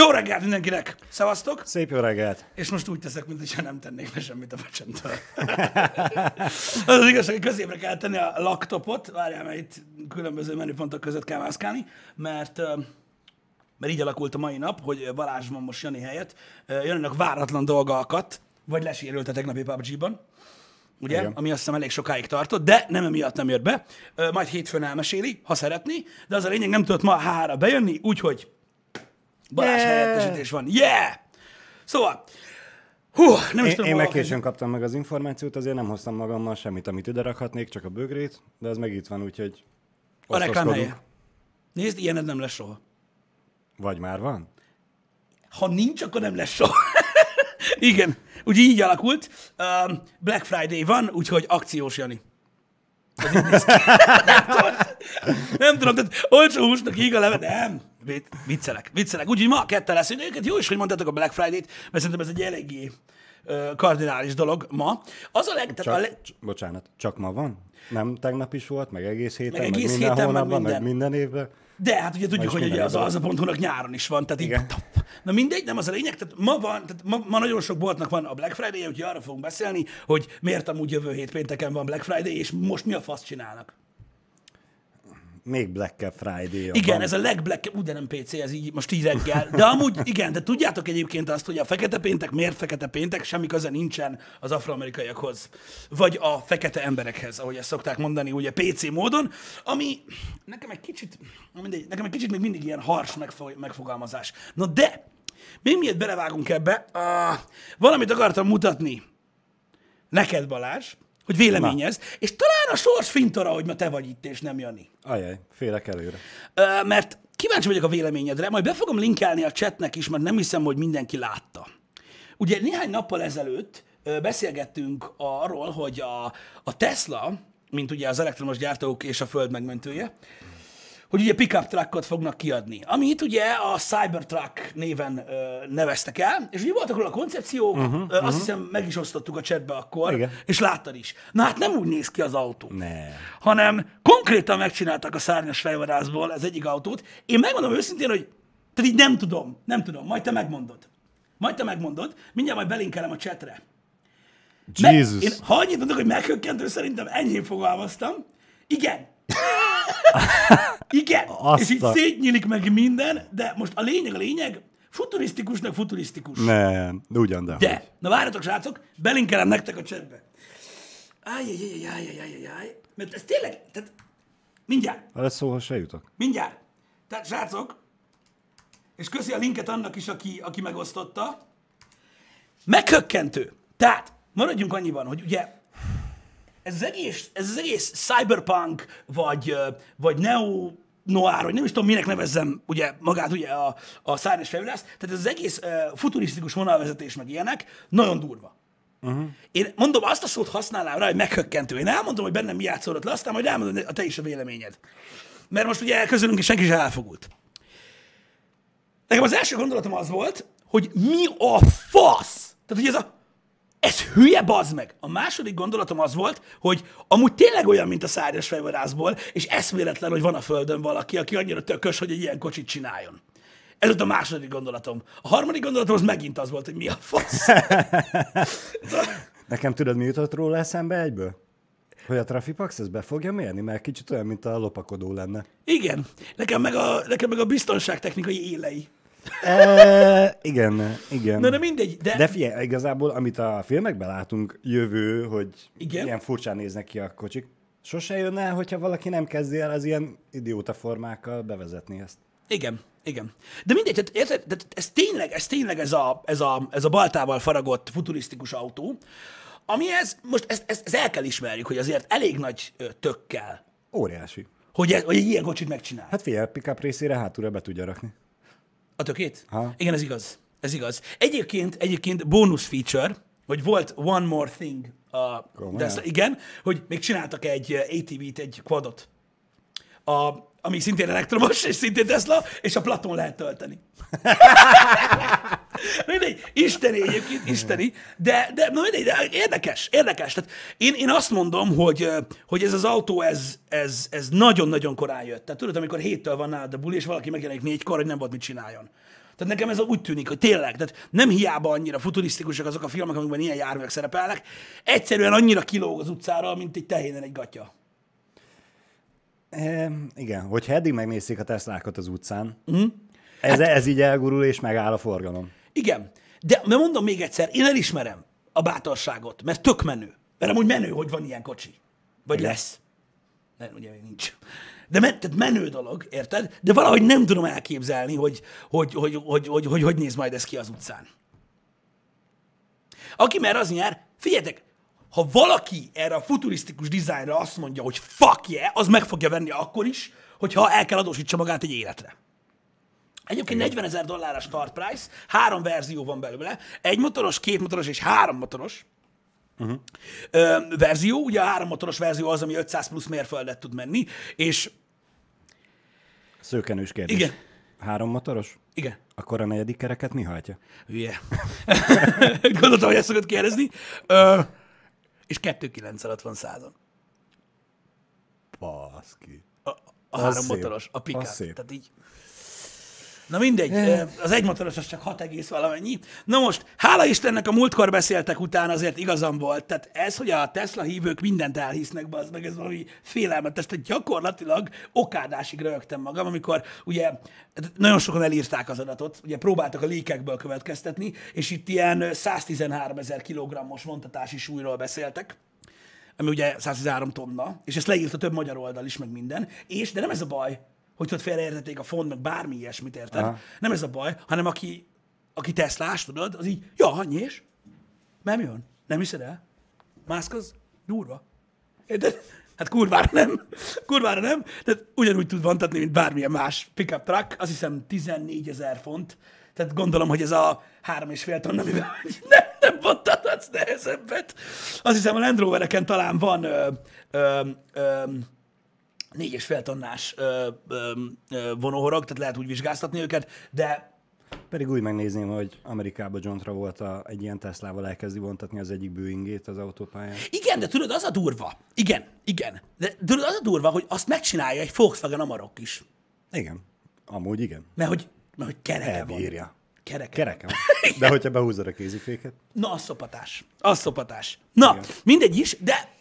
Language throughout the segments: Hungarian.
Jó reggelt mindenkinek! Szevasztok! Szép jó reggelt! És most úgy teszek, mintha nem tennék le semmit a fecsemtől. az az igazság, hogy középre kell tenni a laptopot, várjál, mert itt különböző menüpontok között kell mászkálni, mert, mert így alakult a mai nap, hogy Balázs van most Jani helyett. Ö, Janinak váratlan dolga akadt, vagy lesérült a tegnapi PUBG-ban, ugye, Igen. ami azt hiszem elég sokáig tartott, de nem emiatt nem jött be. Majd hétfőn elmeséli, ha szeretné, de az a lényeg nem tudott ma a hára bejönni, úgyhogy Balázs Yeah! helyettesítés van. Yeah! Szóval, hú, nem is Én, tudom, én meg későn kaptam meg az információt, azért nem hoztam magammal semmit, amit ide rakhatnék, csak a bögrét, de ez meg itt van, úgyhogy A reklám helye. Nézd, ilyened nem lesz soha. Vagy már van? Ha nincs, akkor nem lesz soha. Igen, úgy így alakult. Um, Black Friday van, úgyhogy akciós Jani. Nem tudom, nem tudom, tehát olcsó húsnak íg a leve, nem. Vic- Viccelek, viccelek. Úgyhogy ma ketten lesz. Őket jó is, hogy mondtátok a Black Friday-t, mert szerintem ez egy eléggé kardinális dolog ma. Az a leg... Csak, a leg bocsánat, csak ma van? Nem tegnap is volt, meg egész héten, meg, egész minden héten, meg hónapban, meg minden. minden évben? De hát ugye tudjuk, hogy ugye minden az évben. alza.hu-nak nyáron is van, tehát így, Igen. Na mindegy, nem az a lényeg, tehát ma van, tehát ma, ma nagyon sok boltnak van a Black Friday, úgyhogy arra fogunk beszélni, hogy miért amúgy jövő hét pénteken van Black Friday, és most mi a fasz csinálnak. Még Black Friday Igen, van. ez a legblack, ú, de nem PC, ez így most így reggel. De amúgy igen, de tudjátok egyébként azt, hogy a fekete péntek, miért fekete péntek, semmi köze nincsen az afroamerikaiakhoz, vagy a fekete emberekhez, ahogy ezt szokták mondani, ugye PC módon, ami nekem egy kicsit, mindegy, nekem egy kicsit még mindig ilyen hars megfo- megfogalmazás. Na de, még miért belevágunk ebbe, uh, valamit akartam mutatni neked, Balázs, hogy véleményez, és talán a sors fintora, hogy ma te vagy itt, és nem Jani. Ajaj, félek előre. Ö, mert kíváncsi vagyok a véleményedre, majd be fogom linkelni a chatnek is, mert nem hiszem, hogy mindenki látta. Ugye néhány nappal ezelőtt ö, beszélgettünk arról, hogy a, a Tesla, mint ugye az elektromos gyártók és a föld megmentője, hogy ugye pickup truckot fognak kiadni, amit ugye a Cybertruck néven ö, neveztek el, és ugye voltak róla koncepciók, uh-huh, ö, azt uh-huh. hiszem meg is osztottuk a chatbe akkor, Igen. és láttad is. Na hát nem úgy néz ki az autó Ne. hanem konkrétan megcsináltak a szárnyas fejvadászból az egyik autót. Én megmondom őszintén, hogy tehát így nem tudom, nem tudom, majd te megmondod. Majd te megmondod, mindjárt majd belinkelem a chatre. Me- Jesus. Én, ha annyit mondok, hogy meghökkentő, szerintem enyhén fogalmaztam. Igen. Igen. Azt És így szétnyílik meg minden, de most a lényeg a lényeg, futurisztikusnak futurisztikus. Nem, ugyan, de. De, na várjatok, srácok, belinkelem nektek a chatbe. Ájjajjajjajjajjajjaj. Mert ez tényleg, tehát mindjárt, Vele szóhoz se jutok. mindjárt. Tehát srácok, és köszi a linket annak is, aki, aki megosztotta. Meghökkentő. Tehát, maradjunk annyiban, hogy ugye ez az egész, ez az egész cyberpunk, vagy, vagy neo noir, vagy nem is tudom, minek nevezzem ugye magát ugye a, a szárnyas felülász, tehát ez az egész uh, futurisztikus vonalvezetés meg ilyenek, nagyon durva. Uh-huh. Én mondom, azt a szót használnám rá, hogy meghökkentő. Én elmondom, hogy bennem mi játszódott le, aztán majd elmondom a te is a véleményed. Mert most ugye közülünk is senki sem elfogult. Nekem az első gondolatom az volt, hogy mi a fasz? Tehát, hogy ez a ez hülye, bazd meg! A második gondolatom az volt, hogy amúgy tényleg olyan, mint a szárnyas fejvadászból, és eszméletlen, hogy van a földön valaki, aki annyira tökös, hogy egy ilyen kocsit csináljon. Ez volt a második gondolatom. A harmadik gondolatom az megint az volt, hogy mi a fasz. Nekem tudod, mi jutott róla eszembe egyből? Hogy a Trafipax ezt be fogja mérni, mert kicsit olyan, mint a lopakodó lenne. Igen, nekem meg a, nekem meg a biztonságtechnikai élei. E, igen, igen. Na de mindegy, de, De figyelj, igazából, amit a filmekben látunk jövő, hogy Igen. ilyen furcsán néznek ki a kocsik, sose jönne el, hogyha valaki nem kezdi el az ilyen idióta formákkal bevezetni ezt. Igen, igen. De mindegy, tehát, érted, tehát ez tényleg, ez tényleg ez a, ez, a, ez a baltával faragott futurisztikus autó, amihez most ezt, ezt, ezt el kell ismerjük, hogy azért elég nagy ö, tök kell, Óriási. hogy, ez, hogy egy ilyen kocsit megcsinál. Hát figyelj, pickup részére hátulra be tudja rakni. A tökét? Ha. Igen, ez igaz. Ez igaz. Egyébként, egyébként bónusz feature, hogy volt One More Thing, a, de ezt, igen, hogy még csináltak egy ö, ATV-t, egy quadot, a, ami szintén elektromos, és szintén Tesla, és a Platon lehet tölteni. mindegy, isteni egyébként, isteni, de, de, na mindegy, de érdekes, érdekes. Tehát én, én azt mondom, hogy, hogy ez az autó, ez, ez, ez nagyon-nagyon korán jött. Tehát tudod, amikor héttől van nálad a buli, és valaki megjelenik négykor, hogy nem volt mit csináljon. Tehát nekem ez úgy tűnik, hogy tényleg, tehát nem hiába annyira futurisztikusak azok a filmek, amikben ilyen járművek szerepelnek, egyszerűen annyira kilóg az utcára, mint egy tehénen egy gatya. E, igen, hogyha eddig megnézték a Teslákat az utcán, mm. ez, hát, ez így elgurul és megáll a forgalom. Igen, de, de mondom még egyszer, én elismerem a bátorságot, mert tök menő. Mert amúgy menő, hogy van ilyen kocsi. Vagy igen. lesz. Nem, ugye még nincs. De men, tehát menő dolog, érted? De valahogy nem tudom elképzelni, hogy hogy, hogy, hogy, hogy, hogy, hogy néz majd ez ki az utcán. Aki mer, az nyer. Figyeljetek, ha valaki erre a futurisztikus dizájnra azt mondja, hogy fuck yeah, az meg fogja venni akkor is, hogyha el kell adósítsa magát egy életre. Egyébként 40 ezer dollár a start price, három verzió van belőle, egy motoros, két motoros és három motoros uh-huh. ö, verzió. Ugye a három motoros verzió az, ami 500 plusz mérföldet tud menni, és... Szőkenős kérdés. Igen. Három motoros? Igen. Akkor a negyedik kereket mi hajtja? Hülye. Gondoltam, hogy ezt szokott kérdezni. Ö, és 2,9 alatt van százon. Baszki. A, a három szép. motoros, a pick Tehát így Na mindegy, az egymotoros az csak 6 egész valamennyi. Na most, hála Istennek a múltkor beszéltek után azért igazam volt. Tehát ez, hogy a Tesla hívők mindent elhisznek, az meg ez valami félelmetes. Tehát gyakorlatilag okádásig rögtem magam, amikor ugye nagyon sokan elírták az adatot, ugye próbáltak a lékekből következtetni, és itt ilyen 113 ezer kilogrammos vontatási súlyról beszéltek ami ugye 113 tonna, és ezt leírta több magyar oldal is, meg minden, és, de nem ez a baj, hogy tudod, félreértették a font, meg bármi ilyesmit, érted? Aha. Nem ez a baj, hanem aki, aki Teslás, tudod, az így, ja, annyi és? Nem jön. Nem hiszed el? Mászk az durva. Érted? Hát kurvára nem. Kurvára nem. Tehát ugyanúgy tud vontatni, mint bármilyen más pickup truck. Azt hiszem 14 ezer font. Tehát gondolom, hogy ez a három és fél tonna, amivel nem, nem vontathatsz nehezebbet. Azt hiszem a Land Rovereken talán van ö, ö, ö, négy és fél tonnás ö, ö, ö, vonóhorog, tehát lehet úgy vizsgáztatni őket, de pedig úgy megnézném, hogy Amerikában John Travolta egy ilyen Teslával elkezdi vontatni az egyik Boeingét az autópályán. Igen, de tudod, az a durva. Igen, igen. De tudod, az a durva, hogy azt megcsinálja egy Volkswagen Amarok is. Igen. Amúgy igen. Mert hogy, mert hogy kereke Elbírja. van. Kereke. Kereke van. De hogyha behúzod a kéziféket. Na, az szopatás. Az szopatás. Na, igen. mindegy is, de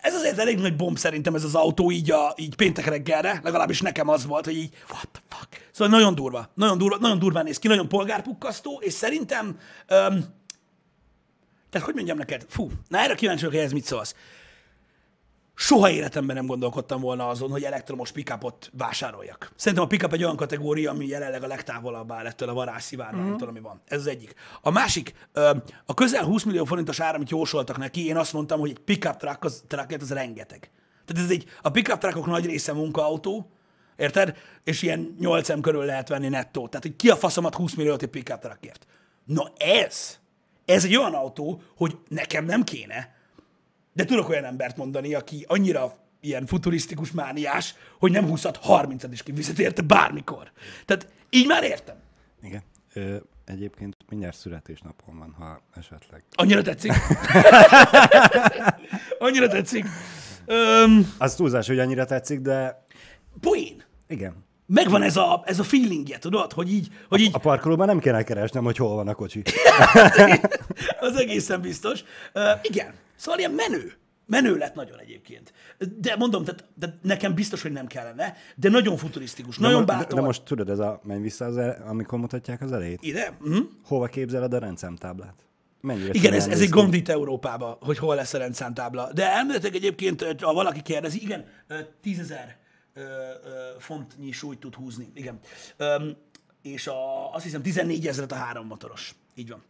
ez, azért elég nagy bomb szerintem ez az autó így, a, így péntek reggelre, legalábbis nekem az volt, hogy így what the fuck. Szóval nagyon durva, nagyon, durva, nagyon durván néz ki, nagyon polgárpukkasztó, és szerintem, um, tehát hogy mondjam neked, fú, na erre kíváncsi vagyok, hogy ez mit szólsz. Soha életemben nem gondolkodtam volna azon, hogy elektromos pickupot vásároljak. Szerintem a pickup egy olyan kategória, ami jelenleg a legtávolabb áll ettől a varázsszivárványtól, mm-hmm. ami van. Ez az egyik. A másik, a közel 20 millió forintos ára, amit jósoltak neki, én azt mondtam, hogy egy pickup truck az, truck, az rengeteg. Tehát ez egy, a pickup truckok nagy része munkaautó, érted? És ilyen 8 m körül lehet venni nettó. Tehát, hogy ki a faszomat 20 milliót egy pickup truckért. Na ez, ez egy olyan autó, hogy nekem nem kéne, de tudok olyan embert mondani, aki annyira ilyen futurisztikus mániás, hogy nem húzhat 30 is kiviszet érte bármikor. Tehát így már értem. Igen. Ö, egyébként mindjárt születésnapom van, ha esetleg. Annyira tetszik? annyira tetszik. Um, Az túlzás, hogy annyira tetszik, de... Poén. Igen. Megvan ez a, ez a feelingje, tudod, hogy így... Hogy így... A parkolóban nem kell keresnem, hogy hol van a kocsi. az egészen biztos. Uh, igen, Szóval ilyen menő. Menő lett nagyon egyébként. De mondom, tehát, de nekem biztos, hogy nem kellene, de nagyon futurisztikus, de nagyon bátor. De, de most tudod, ez a, menj vissza, az el, amikor mutatják az elejét. Ide? Mm-hmm. Hova képzeled a rendszámtáblát? Mennyire igen, ez, ez egy gond itt Európában, hogy hol lesz a rendszámtábla. De elméletileg egyébként, ha valaki kérdezi, igen, tízezer fontnyi súlyt tud húzni. Igen. És a, azt hiszem 14 ezeret a három motoros. Így van.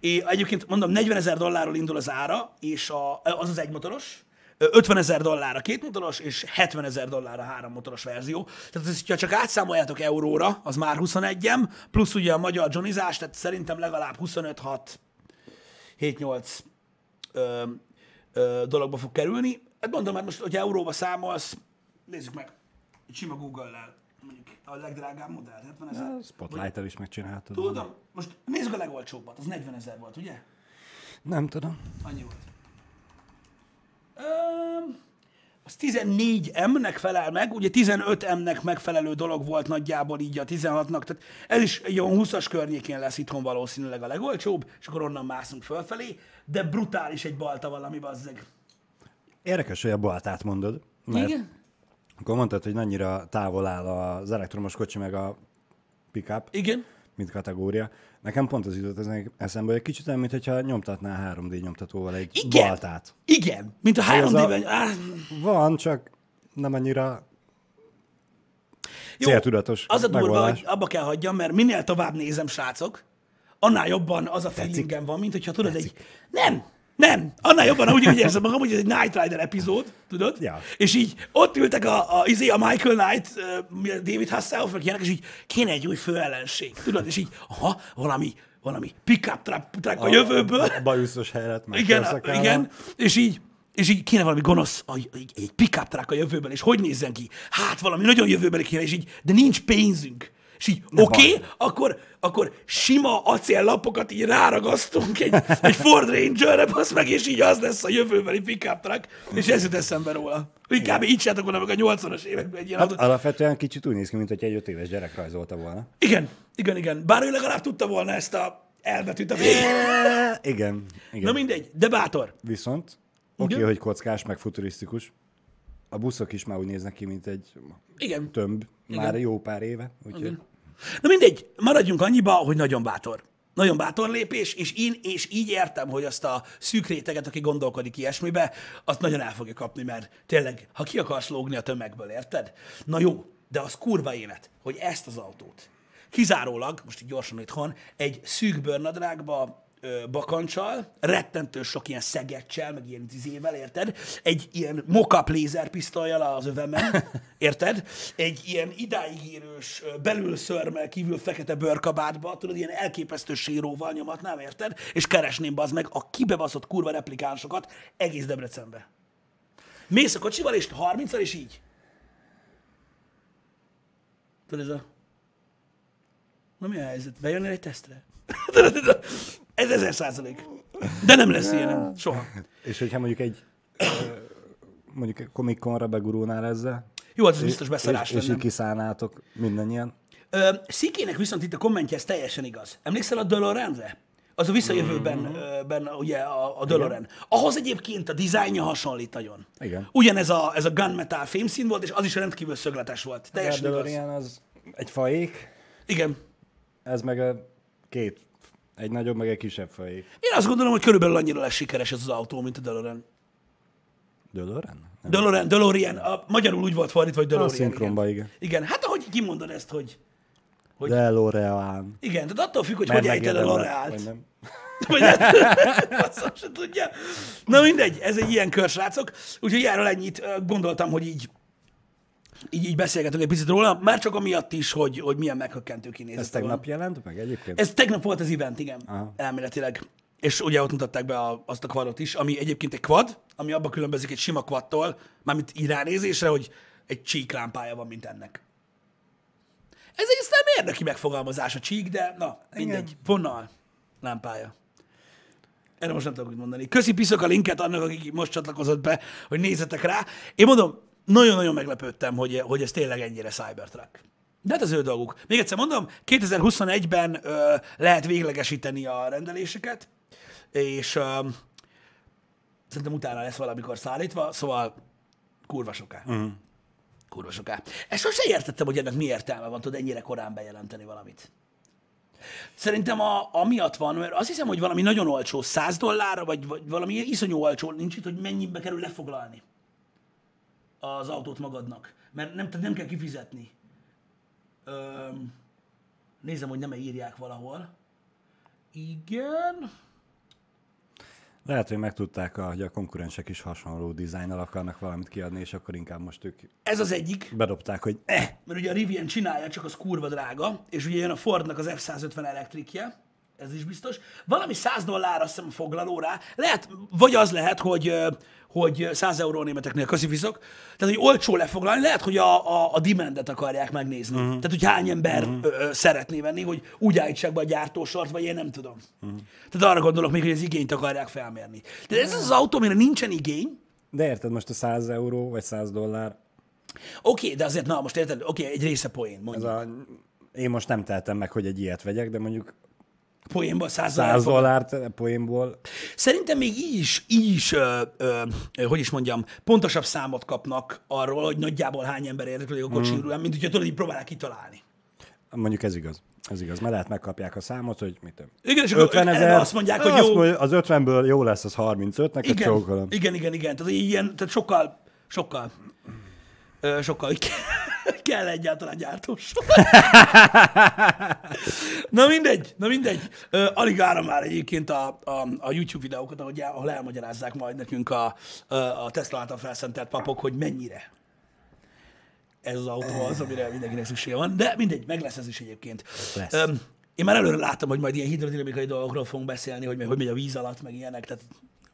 És egyébként mondom, 40 ezer dollárról indul az ára, és a, az az egymotoros, 50 ezer dollár a kétmotoros, és 70 ezer dollár a hárommotoros verzió. Tehát ezt, ha csak átszámoljátok euróra, az már 21-em, plusz ugye a magyar johnizás, tehát szerintem legalább 25-6, 7-8 ö, ö, dologba fog kerülni. Hát mondom, hát most, hogyha euróba számolsz, nézzük meg, egy sima Google-lel mondjuk a legdrágább modell, 70 ezer. Ja, spotlight is megcsináltad. Tudom, most nézzük a legolcsóbbat, az 40 ezer volt, ugye? Nem tudom. Annyi volt. Öm, az 14M-nek felel meg, ugye 15M-nek megfelelő dolog volt nagyjából így a 16-nak, tehát ez is egy olyan 20-as környékén lesz itthon valószínűleg a legolcsóbb, és akkor onnan mászunk fölfelé, de brutális egy balta valami, bazzeg. Érdekes, hogy a baltát mondod. Mert Igen? Akkor mondtad, hogy annyira távol áll az elektromos kocsi meg a pickup, Igen? mint kategória. Nekem pont az jutott ez eszembe, hogy kicsit olyan, mintha nyomtatnál 3D nyomtatóval egy Igen. baltát. Igen, mint a az a- 3D-ben. Á, Van, csak nem annyira Jó, céltudatos Az a durva, hogy abba kell hagyjam, mert minél tovább nézem, srácok, annál jobban az a feelingem van, mint hogyha tudod, egy... Nem, nem, annál jobban úgy, úgy érzem magam, hogy ez egy Night Rider epizód, tudod? Ja. És így ott ültek a, a, izé, a Michael Knight, uh, a David Hasselhoff, meg ilyenek, és így kéne egy új főellenség, tudod? És így, aha, valami, valami pick-up truck, truck a, jövőből. A bajuszos helyet meg Igen, igen, és így, és így kéne valami gonosz, a- egy, egy pick-up truck a jövőben, és hogy nézzen ki? Hát valami nagyon jövőbeli kéne, és így, de nincs pénzünk. És így, oké, okay, akkor, akkor sima acéllapokat így ráragasztunk egy, egy Ford Rangerre, basz meg, és így az lesz a jövőbeli pick-up truck, és ez jut eszembe róla. Inkább így csináltak volna meg a 80-as években egy ilyen Hát autót. alapvetően kicsit úgy néz ki, mint hogy egy öt éves gyerek rajzolta volna. Igen, igen, igen. Bár ő legalább tudta volna ezt a elbetűt a végén. Igen, igen. Na mindegy, de bátor. Viszont, oké, Igen. hogy kockás, meg futurisztikus. A buszok is már úgy néznek ki, mint egy Igen. tömb, már jó pár éve. Úgyhogy Na mindegy, maradjunk annyiba, hogy nagyon bátor. Nagyon bátor lépés, és én és így értem, hogy azt a szűk réteget, aki gondolkodik ilyesmibe, azt nagyon el fogja kapni, mert tényleg, ha ki akarsz lógni a tömegből, érted? Na jó, de az kurva élet, hogy ezt az autót kizárólag, most így gyorsan itthon, egy szűk bőrnadrágba, ö, bakancsal, rettentő sok ilyen szegecsel, meg ilyen izével, érted? Egy ilyen mock-up lézerpisztolyjal az övemen, érted? Egy ilyen idáig érős, ö, belül szörmel, kívül fekete bőrkabátba, tudod, ilyen elképesztő síróval nyomatnám, érted? És keresném az meg a kibebaszott kurva replikánsokat egész Debrecenbe. Mész a kocsival, és 30 és így. Tudod, ez a... Na mi a helyzet? Bejönnél egy tesztre? Ez a- ez ezer százalék. De nem lesz ilyen, soha. És hogyha mondjuk egy mondjuk Conra begurulnál ezzel, Jó, az biztos beszarás és, és így kiszállnátok mindannyian. Ö, Szikének viszont itt a kommentje, ez teljesen igaz. Emlékszel a DeLoreanre? Az a visszajövőben, Mhm. mm-hmm. ben, ugye a, a DeLorean. Ahhoz egyébként a dizájnja hasonlít nagyon. Igen. Ugyanez a, ez a gunmetal fémszín volt, és az is rendkívül szögletes volt. A Teljesen igaz. DeLorean az egy faék, Igen. ez meg a két, egy nagyobb, meg egy kisebb faék. Én azt gondolom, hogy körülbelül annyira lesz sikeres ez az autó, mint a DeLorean. DeLorean? Nem. DeLorean, DeLorean, a, magyarul úgy volt fordítva, hogy A DeLorean. szinkronba, igen. Igen, hát ahogy kimondod ezt, hogy hogy- DeLorean. igen, tehát attól függ, hogy Mert hogy ejted a L'Orealt. vagy. Basszom se tudja. Na mindegy, ez egy ilyen kör, srácok. Úgyhogy erről ennyit gondoltam, hogy így így, így beszélgetünk egy picit róla, már csak amiatt is, hogy, hogy milyen meghökkentő kinézete Ez tegnap jelent meg egyébként? Ez tegnap volt az event, igen, Aha. elméletileg. És ugye ott mutatták be a, azt a quadot is, ami egyébként egy quad, ami abban különbözik egy sima quadtól, mármint így ránézésre, hogy egy csíklámpája van, mint ennek. Ez egy aztán érdeki megfogalmazás a csík, de na, mindegy. Vonal lámpája. Erre most nem tudok mit mondani. Köszi piszok a linket annak, aki most csatlakozott be, hogy nézzetek rá. Én mondom, nagyon-nagyon meglepődtem, hogy, hogy ez tényleg ennyire Cybertruck. De hát az ő dolguk. Még egyszer mondom, 2021-ben ö, lehet véglegesíteni a rendeléseket, és ö, szerintem utána lesz valamikor szállítva, szóval kurva soká. Uh-huh. Kurva soká. Ezt sose értettem, hogy ennek mi értelme van, tudod ennyire korán bejelenteni valamit. Szerintem a, amiatt van, mert azt hiszem, hogy valami nagyon olcsó, 100 dollárra, vagy, vagy valami iszonyú olcsó, nincs itt, hogy mennyibe kerül lefoglalni az autót magadnak. Mert nem, tehát nem kell kifizetni. Öm, nézem, hogy nem írják valahol. Igen. Lehet, hogy megtudták, hogy a konkurensek is hasonló dizájnnal akarnak valamit kiadni, és akkor inkább most ők Ez az egyik. bedobták, hogy eh, Mert ugye a Rivian csinálja, csak az kurva drága, és ugye jön a Fordnak az F-150 elektrikje, ez is biztos. Valami 100 dollár azt hiszem foglaló rá. Lehet, vagy az lehet, hogy, hogy 100 euró németeknél köszifizok. Tehát, hogy olcsó lefoglalni, lehet, hogy a, a, a demandet akarják megnézni. Uh-huh. Tehát, hogy hány ember uh-huh. ö, szeretné venni, hogy úgy állítsák be a gyártósort, vagy én nem tudom. Uh-huh. Tehát arra gondolok még, hogy az igényt akarják felmérni. De ez az autó, amire nincsen igény, De érted, most a 100 euró vagy 100 dollár, Oké, de azért, na most érted, oké, egy része poén, ez mondjuk. a... Én most nem tehetem meg, hogy egy ilyet vegyek, de mondjuk Poénból 100 100 dollár. dollárt poénból, Szerintem még így is, így is ö, ö, hogy is mondjam, pontosabb számot kapnak arról, hogy nagyjából hány ember érdeklődik a kocsi mm. mint hogyha tudod, így próbálják kitalálni. mondjuk ez igaz. Ez igaz, mert lehet megkapják a számot, hogy mit tudom. Igen, és akkor 50 erre ezer, azt mondják, hogy jó. mondja, az 50-ből jó lesz az 35, neked Igen, csókolom. igen, igen, igen. Tehát ilyen, tehát sokkal, sokkal, sokkal hogy kell, egyáltalán gyártós. na mindegy, na mindegy. Ö, alig várom már egyébként a, a, a YouTube videókat, ahogy ahol elmagyarázzák majd nekünk a, a, a Tesla által felszentelt papok, hogy mennyire ez az autó az, amire mindenkinek szüksége van. De mindegy, meg lesz ez is egyébként. Lesz. Öm, én már előre láttam, hogy majd ilyen hidrodinamikai dolgokról fogunk beszélni, hogy, hogy megy a víz alatt, meg ilyenek, tehát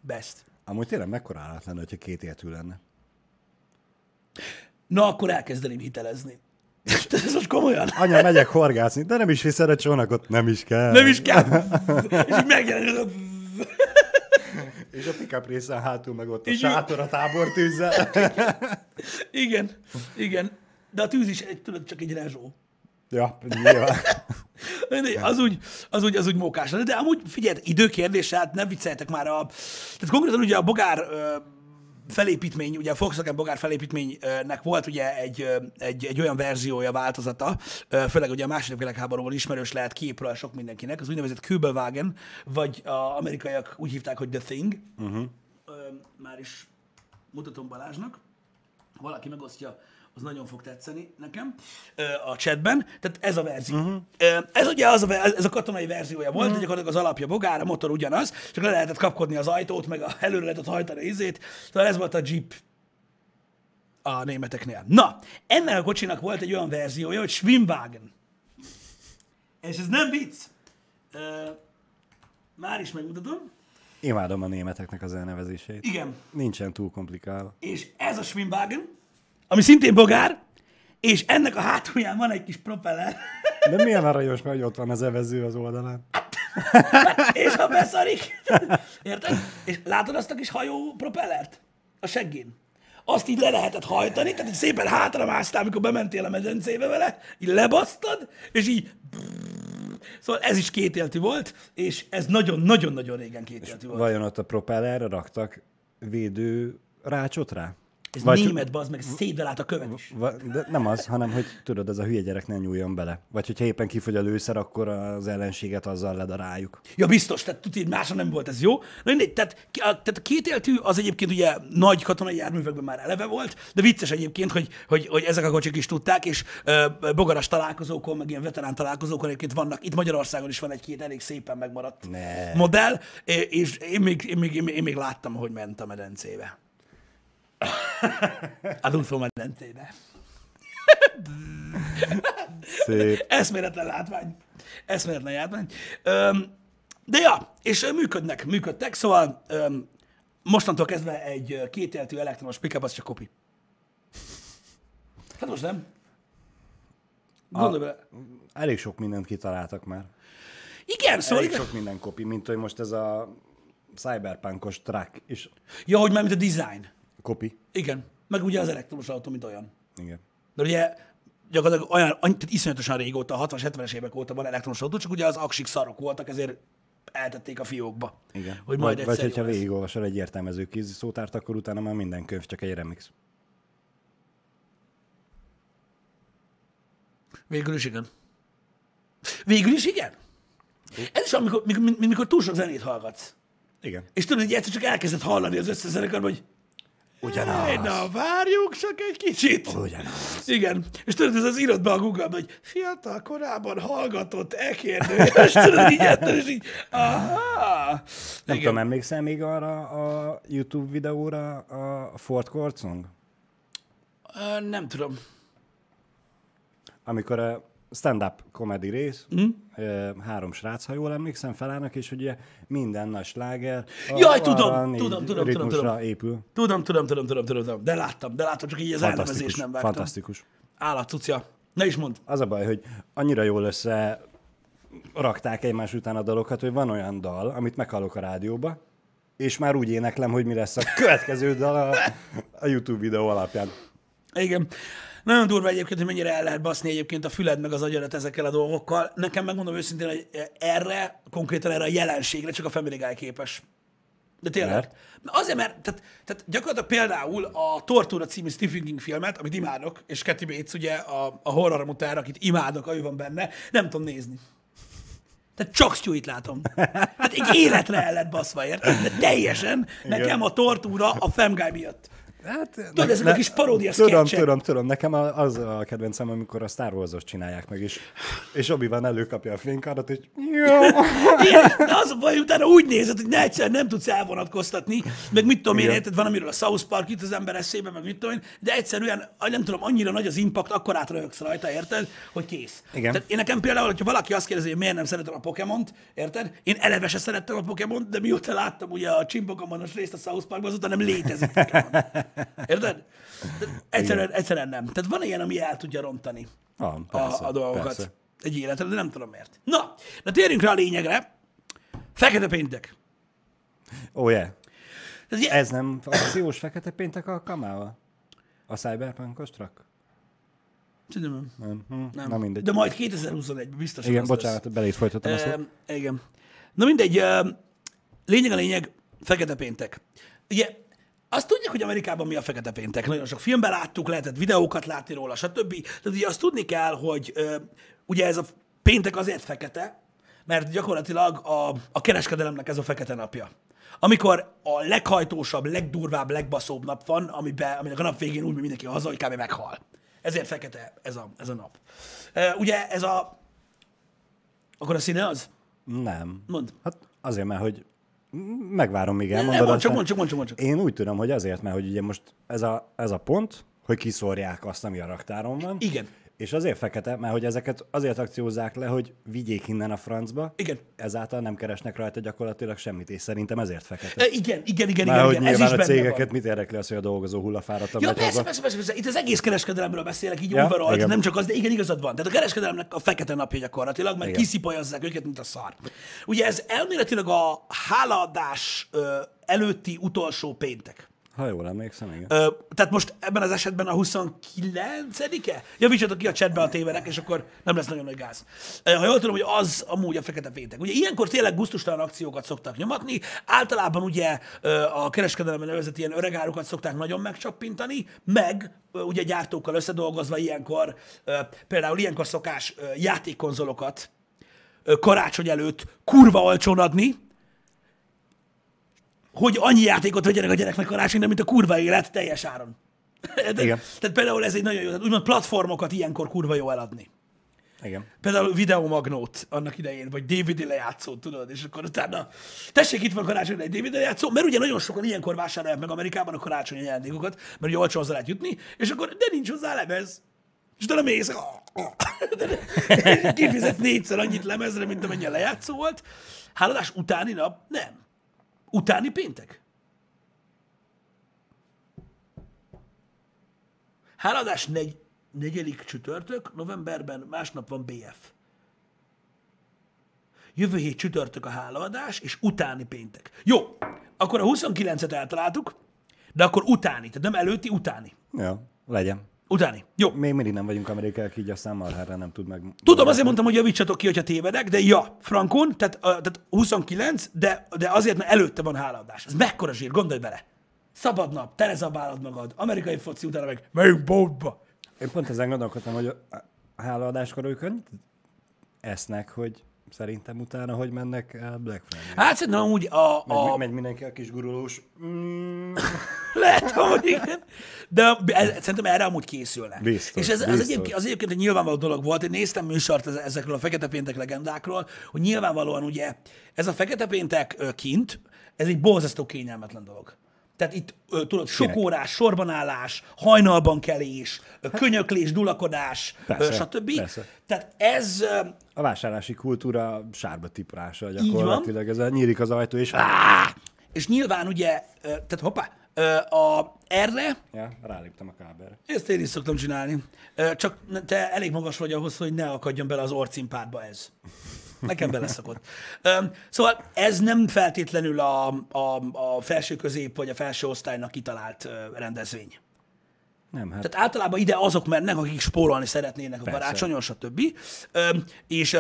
best. Amúgy tényleg mekkora állat lenne, hogyha két életű lenne. Na, akkor elkezdeném hitelezni. Ez most komolyan. Anya, megyek horgászni, de nem is viszed a csónakot, nem is kell. Nem is kell. És így megjelenik. a- És a pickup részen hátul meg ott a sátor a tábortűzzel. Igen, igen. De a tűz is egy, tudod, csak egy rezsó. ja, nyilván. Az úgy, az úgy, az úgy mókás. De amúgy figyelj, időkérdés, hát nem vicceljetek már a... Tehát konkrétan ugye a bogár felépítmény, ugye a Volkswagen bogár felépítménynek volt ugye egy, egy, egy olyan verziója, változata, főleg ugye a második világháborúban ismerős lehet képről sok mindenkinek, az úgynevezett Kübelwagen, vagy a amerikaiak úgy hívták, hogy The Thing. Uh-huh. Már is mutatom Balázsnak. Valaki megosztja, az nagyon fog tetszeni nekem a chatben. Tehát ez a verzió. Uh-huh. Ez ugye az a, ez a katonai verziója volt, uh-huh. de gyakorlatilag az alapja bogár, a motor ugyanaz, csak le lehetett kapkodni az ajtót, meg a, előre lehetett hajtani a izét. Szóval ez volt a Jeep a németeknél. Na, ennek a kocsinak volt egy olyan verziója, hogy Schwimmwagen. És ez nem vicc. Már is megmutatom. Imádom a németeknek az elnevezését. Igen. Nincsen túl komplikálva. és ez a Schwimmwagen, ami szintén bogár, és ennek a hátulján van egy kis propeller, De milyen aranyos, hogy ott van az evező az oldalán. és ha beszarik, érted? És látod azt a kis hajó propellert? A seggén. Azt így le lehetett hajtani, tehát szépen hátra másztál, amikor bementél a medencébe vele, így lebasztad, és így... Szóval ez is kétéltű volt, és ez nagyon-nagyon-nagyon régen kétéltű volt. Vajon ott a propellerre raktak védő rácsot rá? Ez Vagy- német, bazd meg, szétbe lát a követ is. De nem az, hanem hogy tudod, ez a hülye gyerek nem nyúljon bele. Vagy hogyha éppen kifogy a lőszer, akkor az ellenséget azzal ledaráljuk. Ja, biztos, tehát tudod, másra nem volt ez jó. Na mindegy, tehát, a, tehát a kétéltű az egyébként ugye nagy katonai járművekben már eleve volt, de vicces egyébként, hogy, hogy, hogy ezek a kocsik is tudták, és ö, bogaras találkozókon, meg ilyen veterán találkozókon egyébként vannak, itt Magyarországon is van egy-két elég szépen megmaradt Ne. modell, és én, még, én, még, én még láttam, hogy ment a medencébe. Adulfo medencébe. Szép. Eszméletlen látvány. Eszméletlen látvány. Öm, de ja, és működnek, működtek, szóval öm, mostantól kezdve egy ö, kétéltű elektromos pickup az csak kopi. Hát most nem. Gondolj bele. Elég sok mindent kitaláltak már. Igen, szóval Elég igen. sok minden kopi, mint hogy most ez a cyberpunkos track is Ja, hogy már mint a design. Kopi. Igen. Meg ugye az elektromos autó, mint olyan. Igen. De ugye gyakorlatilag olyan, tehát iszonyatosan régóta, a 60-70-es évek óta van elektromos autó, csak ugye az aksik szarok voltak, ezért eltették a fiókba. Igen. Hogy majd vagy, vagy hogyha végigolvasol egy értelmező kézi szótárt, akkor utána már minden könyv csak egy remix. Végül is igen. Végül is igen. Ez is amikor, mikor, mikor, túl sok zenét hallgatsz. Igen. És tudod, hogy egyszer csak elkezded hallani az összes zenekarban, hogy Ugyanaz. "Hey, na, várjuk csak egy kicsit. Ugyanaz. Igen. És tudod, ez az írod be a google hogy fiatal korában hallgatott e kérdés, tudod, így érted, és így, aha. Nem Igen. tudom, emlékszel még arra a YouTube videóra a Ford Korcong? Ö, Nem tudom. Amikor a stand-up comedy rész, mm. három srác, ha jól emlékszem, felállnak, és ugye minden nagy sláger a- Jaj, tudom, a tudom, tudom, tudom, tudom. épül. Tudom, tudom, tudom, tudom, tudom, tudom. De láttam, de láttam, csak így az Fantasztikus, nem vágtam. fantasztikus. Állat, cucja. Ne is mond. Az a baj, hogy annyira jól össze rakták egymás után a dalokat, hogy van olyan dal, amit meghallok a rádióba, és már úgy éneklem, hogy mi lesz a következő dal a, a YouTube videó alapján. Igen. Nagyon durva egyébként, hogy mennyire el lehet baszni egyébként a füled meg az agyarat ezekkel a dolgokkal. Nekem megmondom őszintén, hogy erre, konkrétan erre a jelenségre csak a Family Guy képes. De tényleg. Mert? Azért, mert tehát, tehát gyakorlatilag például a Tortura című Stephen King filmet, amit imádok, és Kathy Bates ugye a, a horror mutár, akit imádok, ő van benne, nem tudom nézni. Tehát csak Stewie-t látom. Hát egy életre el lett baszva, érted? De teljesen nekem a tortúra a Family Guy miatt. Hát, Tudod, ezek a kis paródia Tudom, tudom, tudom. Nekem az a kedvencem, amikor a Star Wars-os csinálják meg is. És obi van előkapja a fénykardot, és. Igen, de az a baj, utána úgy nézed, hogy ne egyszer nem tudsz elvonatkoztatni, meg mit tudom én, érted, van, amiről a South Park itt az ember eszébe, meg mit tudom én, de egyszerűen, nem tudom, annyira nagy az impact, akkor átröhögsz rajta, érted, hogy kész. Igen. Tehát én nekem például, hogyha valaki azt kérdezi, hogy miért nem szeretem a Pokémont, érted? Én eleve se szerettem a Pokémont, de mióta láttam ugye a Csimpokomonos részt a South Parkban, azóta nem létezik Pokémon. Érted? De egyszerűen, egyszerűen nem. Tehát van ilyen, ami el tudja rontani Van, persze, a, a dolgokat persze. egy életre, de nem tudom miért. Na, de térjünk rá a lényegre. Fekete péntek. Ó, oh, yeah. Ez, ez, Ez nem akciós fekete péntek alkalmával? A Cyberpunkos truck? nem. Nem. Hm. nem. Na mindegy. De majd 2021-ben biztos Igen, az lesz. bocsánat, belét folytattam a szót. Igen. Na mindegy, lényeg a lényeg, fekete péntek. Ugye, azt tudják, hogy Amerikában mi a fekete péntek. Nagyon sok filmben láttuk, lehetett videókat látni róla, stb. De ugye azt tudni kell, hogy ö, ugye ez a péntek azért fekete, mert gyakorlatilag a, a kereskedelemnek ez a fekete napja. Amikor a leghajtósabb, legdurvább, legbaszóbb nap van, amiben, aminek a nap végén úgy mindenki haza, hogy kb. meghal. Ezért fekete ez a, ez a nap. Ö, ugye ez a... Akkor a színe az? Nem. Mondd. Hát azért, mert hogy megvárom, még elmondod. mondd csak, mondd csak, mondd csak, mondd csak. Én úgy tudom, hogy azért, mert hogy ugye most ez a, ez a pont, hogy kiszórják azt, ami a raktáron van. Igen. És azért fekete, mert hogy ezeket azért akciózzák le, hogy vigyék innen a francba. Igen. Ezáltal nem keresnek rajta gyakorlatilag semmit, és szerintem ezért fekete. E, igen, igen, igen, Már igen, hogy igen. ez is a cégeket van. mit érdekli az, hogy a dolgozó hullafáradtan Ja, persze, persze, persze, persze, itt az egész kereskedelemről beszélek, így Ja, overall, igen. nem csak az, de igen, igazad van. Tehát a kereskedelemnek a fekete napja gyakorlatilag, mert Igen. kiszipolyazzák őket, mint a szar. Ugye ez elméletileg a hálaadás előtti utolsó péntek. Ha jól emlékszem, igen. Ö, tehát most ebben az esetben a 29-e? Javítsatok ki a chatbe a tévedek, és akkor nem lesz nagyon nagy gáz. Ha jól tudom, hogy az amúgy a fekete péntek. Ugye ilyenkor tényleg gusztustalan akciókat szoktak nyomatni, általában ugye a kereskedelemben nevezett ilyen öregárukat szokták nagyon megcsappintani, meg ugye gyártókkal összedolgozva ilyenkor, például ilyenkor szokás játékkonzolokat karácsony előtt kurva olcsón adni, hogy annyi játékot vegyenek a gyereknek karácsonyra, mint a kurva élet teljes áron. Igen. Tehát például ez egy nagyon jó, tehát úgymond platformokat ilyenkor kurva jó eladni. Igen. Például videomagnót annak idején, vagy DVD lejátszót, tudod, és akkor utána tessék, itt van karácsonyra egy DVD lejátszó, mert ugye nagyon sokan ilyenkor vásárolják meg Amerikában a karácsonyi ajándékokat, mert ugye olcsó hozzá lehet jutni, és akkor de nincs hozzá lemez. És utána mész, kifizet négyszer annyit lemezre, mint amennyi a lejátszó volt. Háladás utáni nap? Nem. Utáni péntek? Háladás negy, negyedik csütörtök, novemberben, másnap van BF. Jövő hét csütörtök a hálaadás, és utáni péntek. Jó, akkor a 29-et eltaláltuk, de akkor utáni, tehát nem előtti, utáni. Ja, legyen. Utáni. Jó. Még mindig nem vagyunk amerikaiak, így aztán marhára nem tud meg... Tudom, azért mondtam, hogy javítsatok ki, hogyha tévedek, de ja, Frankon, tehát, uh, tehát 29, de, de azért, mert előtte van hálaadás. Ez mekkora zsír, gondolj bele. Szabad nap, telezabálod magad, amerikai foci utána meg, megyünk boltba. Én pont ezen gondolkodtam, hogy a hálaadáskor ők esznek, hogy szerintem utána, hogy mennek Black Friday. Hát szerintem úgy a, Megy, a, megy mindenki a kis gurulós. Mm, Lehet, hogy igen. De ez, szerintem erre amúgy készülnek. Biztos, És ez, az, biztos. egyébként, az egyébként egy nyilvánvaló dolog volt. Én néztem műsort ez- ezekről a Fekete Péntek legendákról, hogy nyilvánvalóan ugye ez a Fekete Péntek kint, ez egy borzasztó kényelmetlen dolog. Tehát itt, tudod, sok órás, sorbanálás, hajnalban kelés, ö, könyöklés, dulakodás, Persze, stb. persze. Tehát ez, a vásárlási kultúra sárba tiprása gyakorlatilag. Ez nyílik az ajtó, és és nyilván ugye, tehát hoppá, a, erre ja, ráléptem a kábelre. Ezt én is szoktam csinálni. Csak te elég magas vagy ahhoz, hogy ne akadjon bele az orcimpádba ez. Nekem beleszokott. Szóval ez nem feltétlenül a, a, a felső közép vagy a felső osztálynak kitalált rendezvény. Nem, hát Tehát általában ide azok mennek, akik spórolni szeretnének a Persze. karácsonyon, stb. És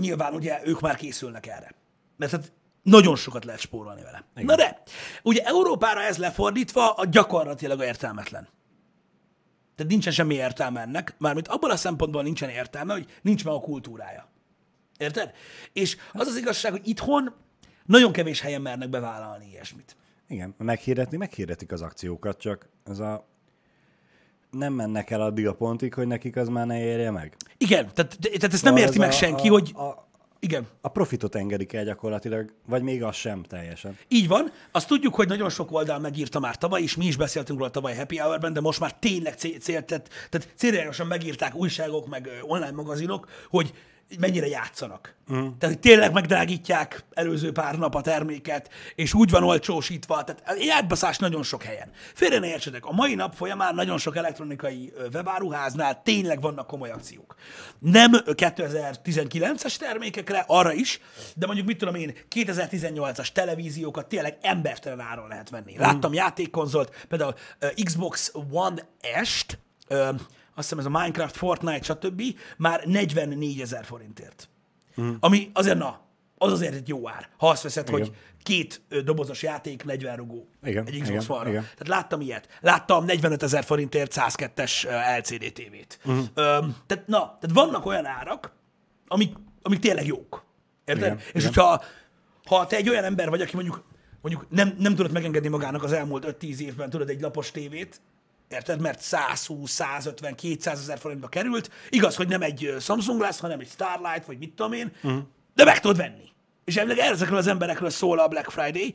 nyilván ugye ők már készülnek erre. Mert hát nagyon sokat lehet spórolni vele. Igen. Na de, ugye Európára ez lefordítva a gyakorlatilag a értelmetlen. Tehát nincsen semmi értelme ennek, mármint abban a szempontból nincsen értelme, hogy nincs meg a kultúrája. Érted? És az az igazság, hogy itthon nagyon kevés helyen mernek bevállalni ilyesmit. igen, meghirdetni, meghirdetik az akciókat, csak ez a nem mennek el addig a pontig, hogy nekik az már ne érje meg. Igen, tehát, tehát ezt nem érti meg a- senki, a, hogy... A, Igen. a profitot engedik el gyakorlatilag, vagy még az sem teljesen. Így van. Azt tudjuk, hogy nagyon sok oldal megírta már tavaly, és mi is beszéltünk róla tavaly Happy Hour-ben, de most már tényleg cél, cél tehát, tehát célirányosan megírták újságok, meg online magazinok, hogy mennyire játszanak. Mm. Tehát, hogy tényleg megdrágítják előző pár nap a terméket, és úgy van olcsósítva, tehát játbaszás nagyon sok helyen. Félre ne értsetek, a mai nap folyamán nagyon sok elektronikai webáruháznál tényleg vannak komoly akciók. Nem 2019-es termékekre, arra is, de mondjuk mit tudom én, 2018-as televíziókat tényleg embertelen áron lehet venni. Láttam játékkonzolt, például Xbox One S-t, azt hiszem ez a Minecraft, Fortnite, stb. már 44 ezer forintért. Mm. Ami azért na, az azért egy jó ár. Ha azt veszed, Igen. hogy két dobozos játék, 40 rugó. Igen, Egy Xbox igen, igen. Tehát láttam ilyet. Láttam 45 ezer forintért 102-es ö, LCD tévét. Uh-huh. Öm, tehát na, tehát vannak olyan árak, amik, amik tényleg jók. Érted? Igen, És igen. hogyha ha te egy olyan ember vagy, aki mondjuk, mondjuk nem, nem tudod megengedni magának az elmúlt 5-10 évben, tudod, egy lapos tévét, érted? Mert 120, 150, 200 ezer forintba került. Igaz, hogy nem egy Samsung lesz, hanem egy Starlight, vagy mit tudom én, uh-huh. de meg tudod venni. És elvileg ezekről az emberekről szól a Black Friday.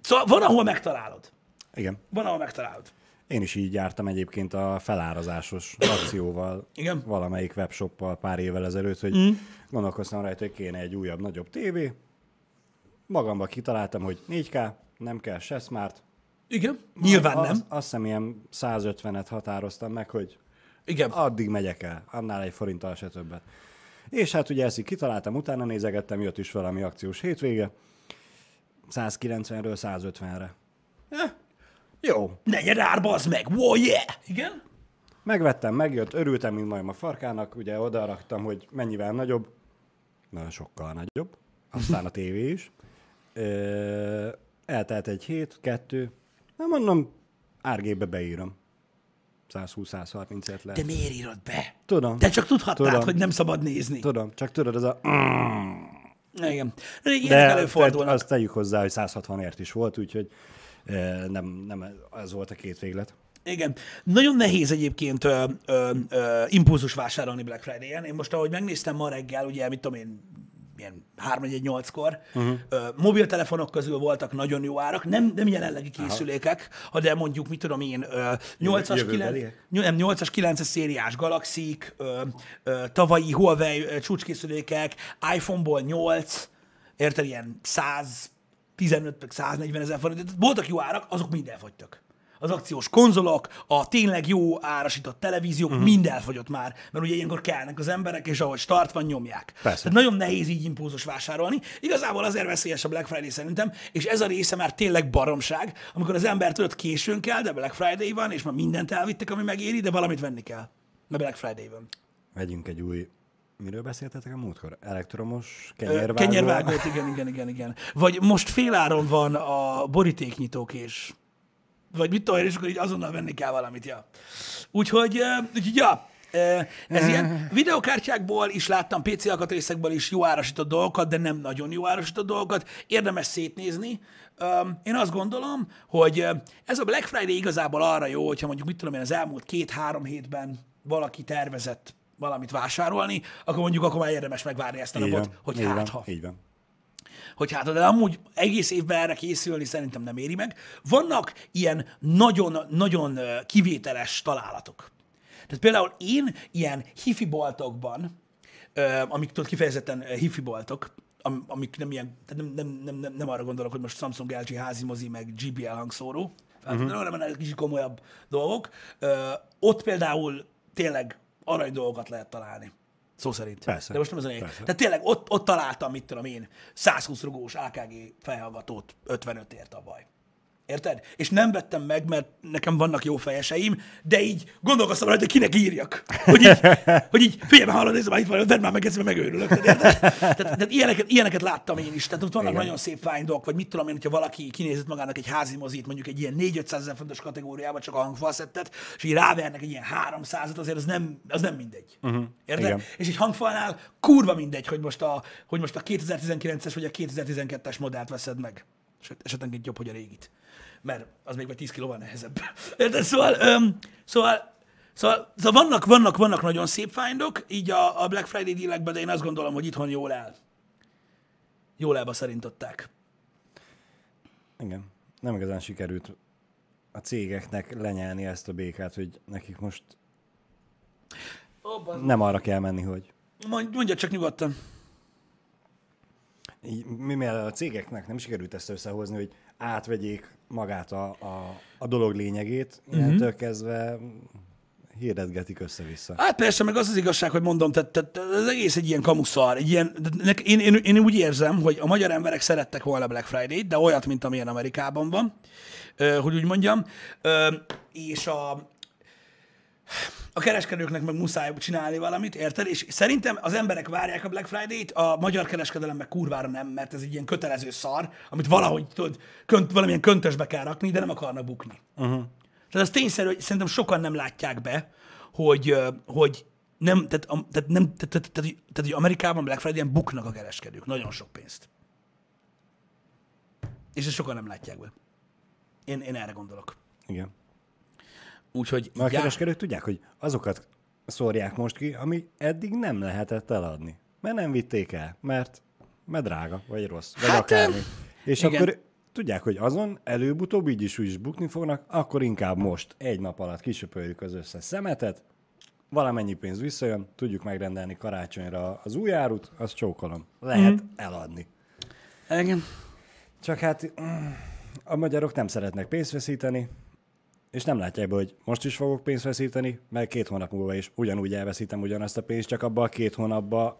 Szóval van, ahol megtalálod. Igen. Van, ahol megtalálod. Én is így jártam egyébként a felárazásos akcióval, Igen. valamelyik webshoppal pár évvel ezelőtt, hogy mm. gondolkoztam rajta, hogy kéne egy újabb, nagyobb tévé. Magamba kitaláltam, hogy 4K, nem kell se smart. Igen. Nyilván az, nem. Azt hiszem ilyen 150-et határoztam meg, hogy Igen. addig megyek el, annál egy forinttal se többet. És hát ugye ezt így kitaláltam, utána nézegettem, jött is valami akciós hétvége, 190-ről 150-re. Eh, jó, Negyed árba az meg. Wow, yeah! Igen? Megvettem, megjött, örültem, mint majom a farkának, ugye oda raktam, hogy mennyivel nagyobb, na sokkal nagyobb, aztán a tévé is. Ö, eltelt egy hét, kettő, nem mondom, árgébe beírom. 120-130 ért De lehet. miért írod be? Tudom. Te csak tudhatnád, Tudom. hogy nem szabad nézni. Tudom, csak tudod, az a... Igen. De ilyenek De előfordulnak. azt tegyük hozzá, hogy 160 ért is volt, úgyhogy ö, nem, nem ez volt a két véglet. Igen. Nagyon nehéz egyébként ö, ö, ö, impulzus vásárolni Black Friday-en. Én most, ahogy megnéztem ma reggel, ugye, mit tudom én, ilyen 3-4-8-kor, uh-huh. mobiltelefonok közül voltak nagyon jó árak, nem, nem jelenlegi készülékek, Aha. de mondjuk, mit tudom én, ö, 8-as, 9, jövőbeliek? nem, 8-as, 9-es szériás ö, tavalyi Huawei csúcskészülékek, iPhone-ból 8, érted, ilyen 115 meg 140 ezer forint, voltak jó árak, azok mind elfogytak. Az akciós konzolok, a tényleg jó árasított televíziók, uh-huh. mind elfogyott már, mert ugye ilyenkor kellnek az emberek, és ahogy start van, nyomják. Persze. Tehát nagyon nehéz így impulzus vásárolni. Igazából azért veszélyes a Black Friday szerintem, és ez a része már tényleg baromság, amikor az ember tudod későn kell, de Black Friday van, és már mindent elvittek, ami megéri, de valamit venni kell. Mert Black Friday van. Vegyünk egy új... Miről beszéltetek a múltkor? Elektromos kenyérvágó? Kenyérvágót, igen, igen, igen, igen. Vagy most féláron van a borítéknyitók és vagy mit tudom és akkor így azonnal venni kell valamit, ja. Úgyhogy, úgyhogy ja, ez ilyen videokártyákból is láttam, PC alkatrészekből is jó árasított dolgokat, de nem nagyon jó árasított dolgokat. Érdemes szétnézni. Én azt gondolom, hogy ez a Black Friday igazából arra jó, hogyha mondjuk mit tudom én, az elmúlt két-három hétben valaki tervezett valamit vásárolni, akkor mondjuk akkor már érdemes megvárni ezt a napot, hogy hát ha Így van. Hogy hát, de amúgy egész évben erre készülni szerintem nem éri meg. Vannak ilyen nagyon-nagyon kivételes találatok. Tehát például én ilyen hifi boltokban, amik tudod kifejezetten hifi boltok, am, amik nem ilyen, tehát nem, nem, nem, nem, nem arra gondolok, hogy most Samsung LG házimozi, meg GBL hangszóró, uh-huh. hanem kicsit komolyabb dolgok. Ö, ott például tényleg arany dolgokat lehet találni. Szó szerint. Persze. De most nem ez a lényeg. Tehát tényleg ott, ott találtam, mit tudom én, 120 rugós AKG fejhallgatót 55 ért a baj. Érted? És nem vettem meg, mert nekem vannak jó fejeseim, de így gondolkoztam rajta, hogy kinek írjak. Hogy így, hogy így figyelj, hallod, nézd, már itt van, vedd már meg, ezt megőrülök. Tehát, tehát, tehát ilyeneket, ilyeneket, láttam én is. Tehát ott vannak Igen. nagyon szép findok, vagy mit tudom én, hogyha valaki kinézett magának egy házi mozit, mondjuk egy ilyen 4-500 ezer fontos kategóriába, csak a hangfalszettet, és így rávernek egy ilyen 300-at, azért az nem, az nem mindegy. Uh-huh. Érted? Igen. És egy hangfalnál kurva mindegy, hogy most a, hogy most a 2019-es vagy a 2012-es modellt veszed meg. Sőt, esetenként jobb, hogy a régit. Mert az még vagy 10 kilóval nehezebb. Érted? Szóval, öm, szóval, szóval, szóval vannak, vannak, vannak nagyon szép findok, így a, a Black Friday dealekben, de én azt gondolom, hogy itthon jól el. Jól elbaszarintották. Igen. Nem igazán sikerült a cégeknek lenyelni ezt a békát, hogy nekik most Oh, nem arra kell menni, hogy Mondja csak nyugodtan. így, mivel a cégeknek nem sikerült ezt összehozni, hogy átvegyék magát a, a, a dolog lényegét, Mhm. innentől uh-huh. kezdve hirdetgetik össze-vissza. Hát persze, meg az az igazság, hogy mondom, tehát, tehát az egész egy ilyen kamuszar, egy ilyen, nek- én, én, én, úgy érzem, hogy a magyar emberek szerettek volna Black Friday-t, de olyat, mint amilyen Amerikában van, hogy úgy mondjam, és a, a kereskedőknek meg muszáj csinálni valamit, érted? És szerintem az emberek várják a Black Friday-t, a magyar kereskedelem meg kurvára nem, mert ez egy ilyen kötelező szar, amit valahogy tudod, könt, valamilyen köntösbe kell rakni, de nem akarnak bukni. Uh-huh. Tehát az tényszerű, hogy szerintem sokan nem látják be, hogy, hogy nem, tehát, tehát, nem, tehát, tehát, tehát, tehát, tehát, hogy Amerikában Black Friday-en buknak a kereskedők nagyon sok pénzt. És ezt sokan nem látják be. Én, én erre gondolok. Igen. Úgyhogy Mert a já- kereskedők tudják, hogy azokat szórják most ki, ami eddig nem lehetett eladni. Mert nem vitték el, mert, mert drága, vagy rossz, vagy Hát, akármi. És igen. akkor tudják, hogy azon előbb-utóbb így is úgy is bukni fognak, akkor inkább most egy nap alatt kisöpöljük az összes szemetet, valamennyi pénz visszajön, tudjuk megrendelni karácsonyra az új árut, azt csókolom. Lehet mm. eladni. Igen. Csak hát mm, a magyarok nem szeretnek pénzt veszíteni, és nem látják be, hogy most is fogok pénzt veszíteni, mert két hónap múlva is ugyanúgy elveszítem ugyanazt a pénzt, csak abban a két hónapban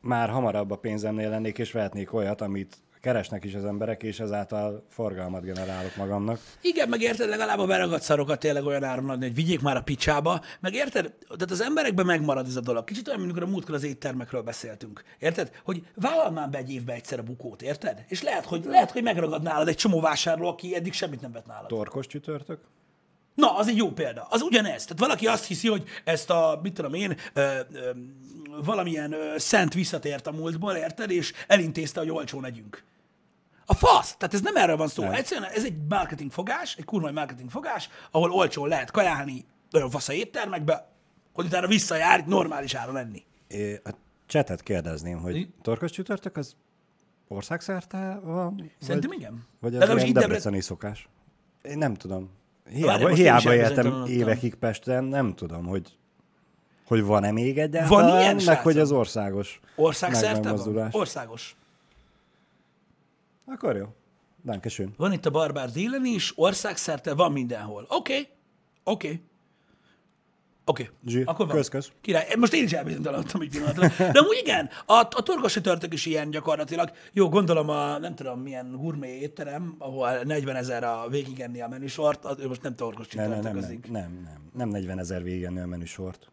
már hamarabb a pénzemnél lennék, és vehetnék olyat, amit keresnek is az emberek, és ezáltal forgalmat generálok magamnak. Igen, meg érted, legalább a beragadt szarokat tényleg olyan áron adni, hogy vigyék már a picsába, meg érted, tehát az emberekben megmarad ez a dolog. Kicsit olyan, mint amikor a múltkor az éttermekről beszéltünk. Érted? Hogy vállal már be egy évbe egyszer a bukót, érted? És lehet, hogy, lehet, hogy megragad nálad egy csomó vásárló, aki eddig semmit nem vett nálad. Torkos csütörtök? Na, az egy jó példa. Az ugyanez. Tehát valaki azt hiszi, hogy ezt a, mit tudom én, ö, ö, valamilyen ö, szent visszatért a múltból, érted? És elintézte, hogy olcsón együnk. A fasz! Tehát ez nem erről van szó. Nem. Egyszerűen ez egy marketing fogás, egy kurva marketing fogás, ahol olcsón lehet kajálni nagyon fasz a éttermekbe, hogy utána visszajár itt normális áron enni. É, a csetet kérdezném, hogy torkos csütörtök az országszerte van? Szerintem vagy, igen. Vagy ez Legalábbis ilyen debreceni szokás? Én nem tudom. Hiába, is hiába éltem évekig Pesten, nem tudom, hogy hogy van-e még egyáltalán, Van ilyen, meg hogy az országos Országszerte van? Országos. Akkor jó. Dankeschön. Van itt a Barbár délen is, országszerte van mindenhol. Oké, okay. oké. Okay. Oké, okay. akkor van. kösz, kösz. Király. Most én is elbizonytalanodtam egy pillanatra. De amúgy igen, a, a torkos csütörtök is ilyen gyakorlatilag. Jó, gondolom a nem tudom milyen gourmet étterem, ahol 40 ezer a végigenni a menüsort, az, most nem torkos Nem, nem, nem, nem, nem, nem, nem 40 ezer végigenni a menüsort.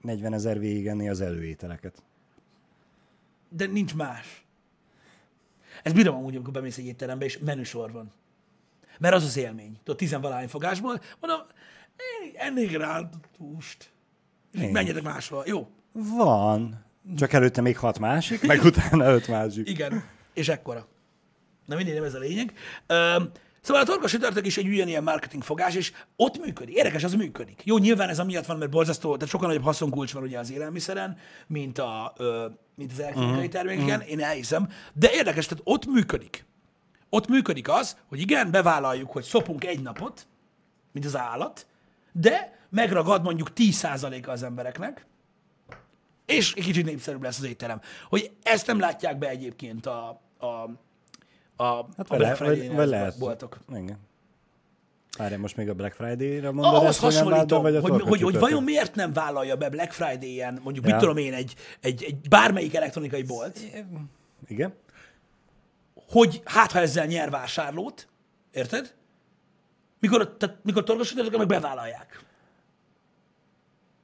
40 ezer végigenni az előételeket. De nincs más. Ez bírom amúgy, amikor bemész egy étterembe, és menüsor van. Mert az az élmény. Tudod, tizenvalány fogásból, mondom, én ennék rá húst. És menjetek máshol. Jó, Van. Csak előtte még hat másik, meg utána öt másik. igen. És ekkora. Na mindegy, nem ez a lényeg. Öm, Szóval a torkos csütörtök is egy ugyanilyen marketing fogás, és ott működik. Érdekes, az működik. Jó, nyilván ez amiatt van, mert borzasztó, tehát sokkal nagyobb haszonkulcs van ugye az élelmiszeren, mint, a, ö, mint az elektronikai uh-huh. termékeken, én elhiszem, de érdekes, tehát ott működik. Ott működik az, hogy igen, bevállaljuk, hogy szopunk egy napot, mint az állat, de megragad mondjuk 10%-a az embereknek, és egy kicsit népszerűbb lesz az étterem. Hogy ezt nem látják be egyébként a, a, a, Hát a Black Friday-nél boltok. Igen. Várj, most még a Black Friday-ra mondod Ahhoz ezt, hogy nem vált be, hasonlítom, vagy hogy, hogy, hogy vajon miért nem vállalja be Black Friday-en, mondjuk, Ja. mit tudom én, egy, egy, egy bármelyik elektronikai bolt, Igen? hogy hát ha ezzel nyer vásárlót, érted? Mikor, tehát, mikor torkosítottak, meg bevállalják.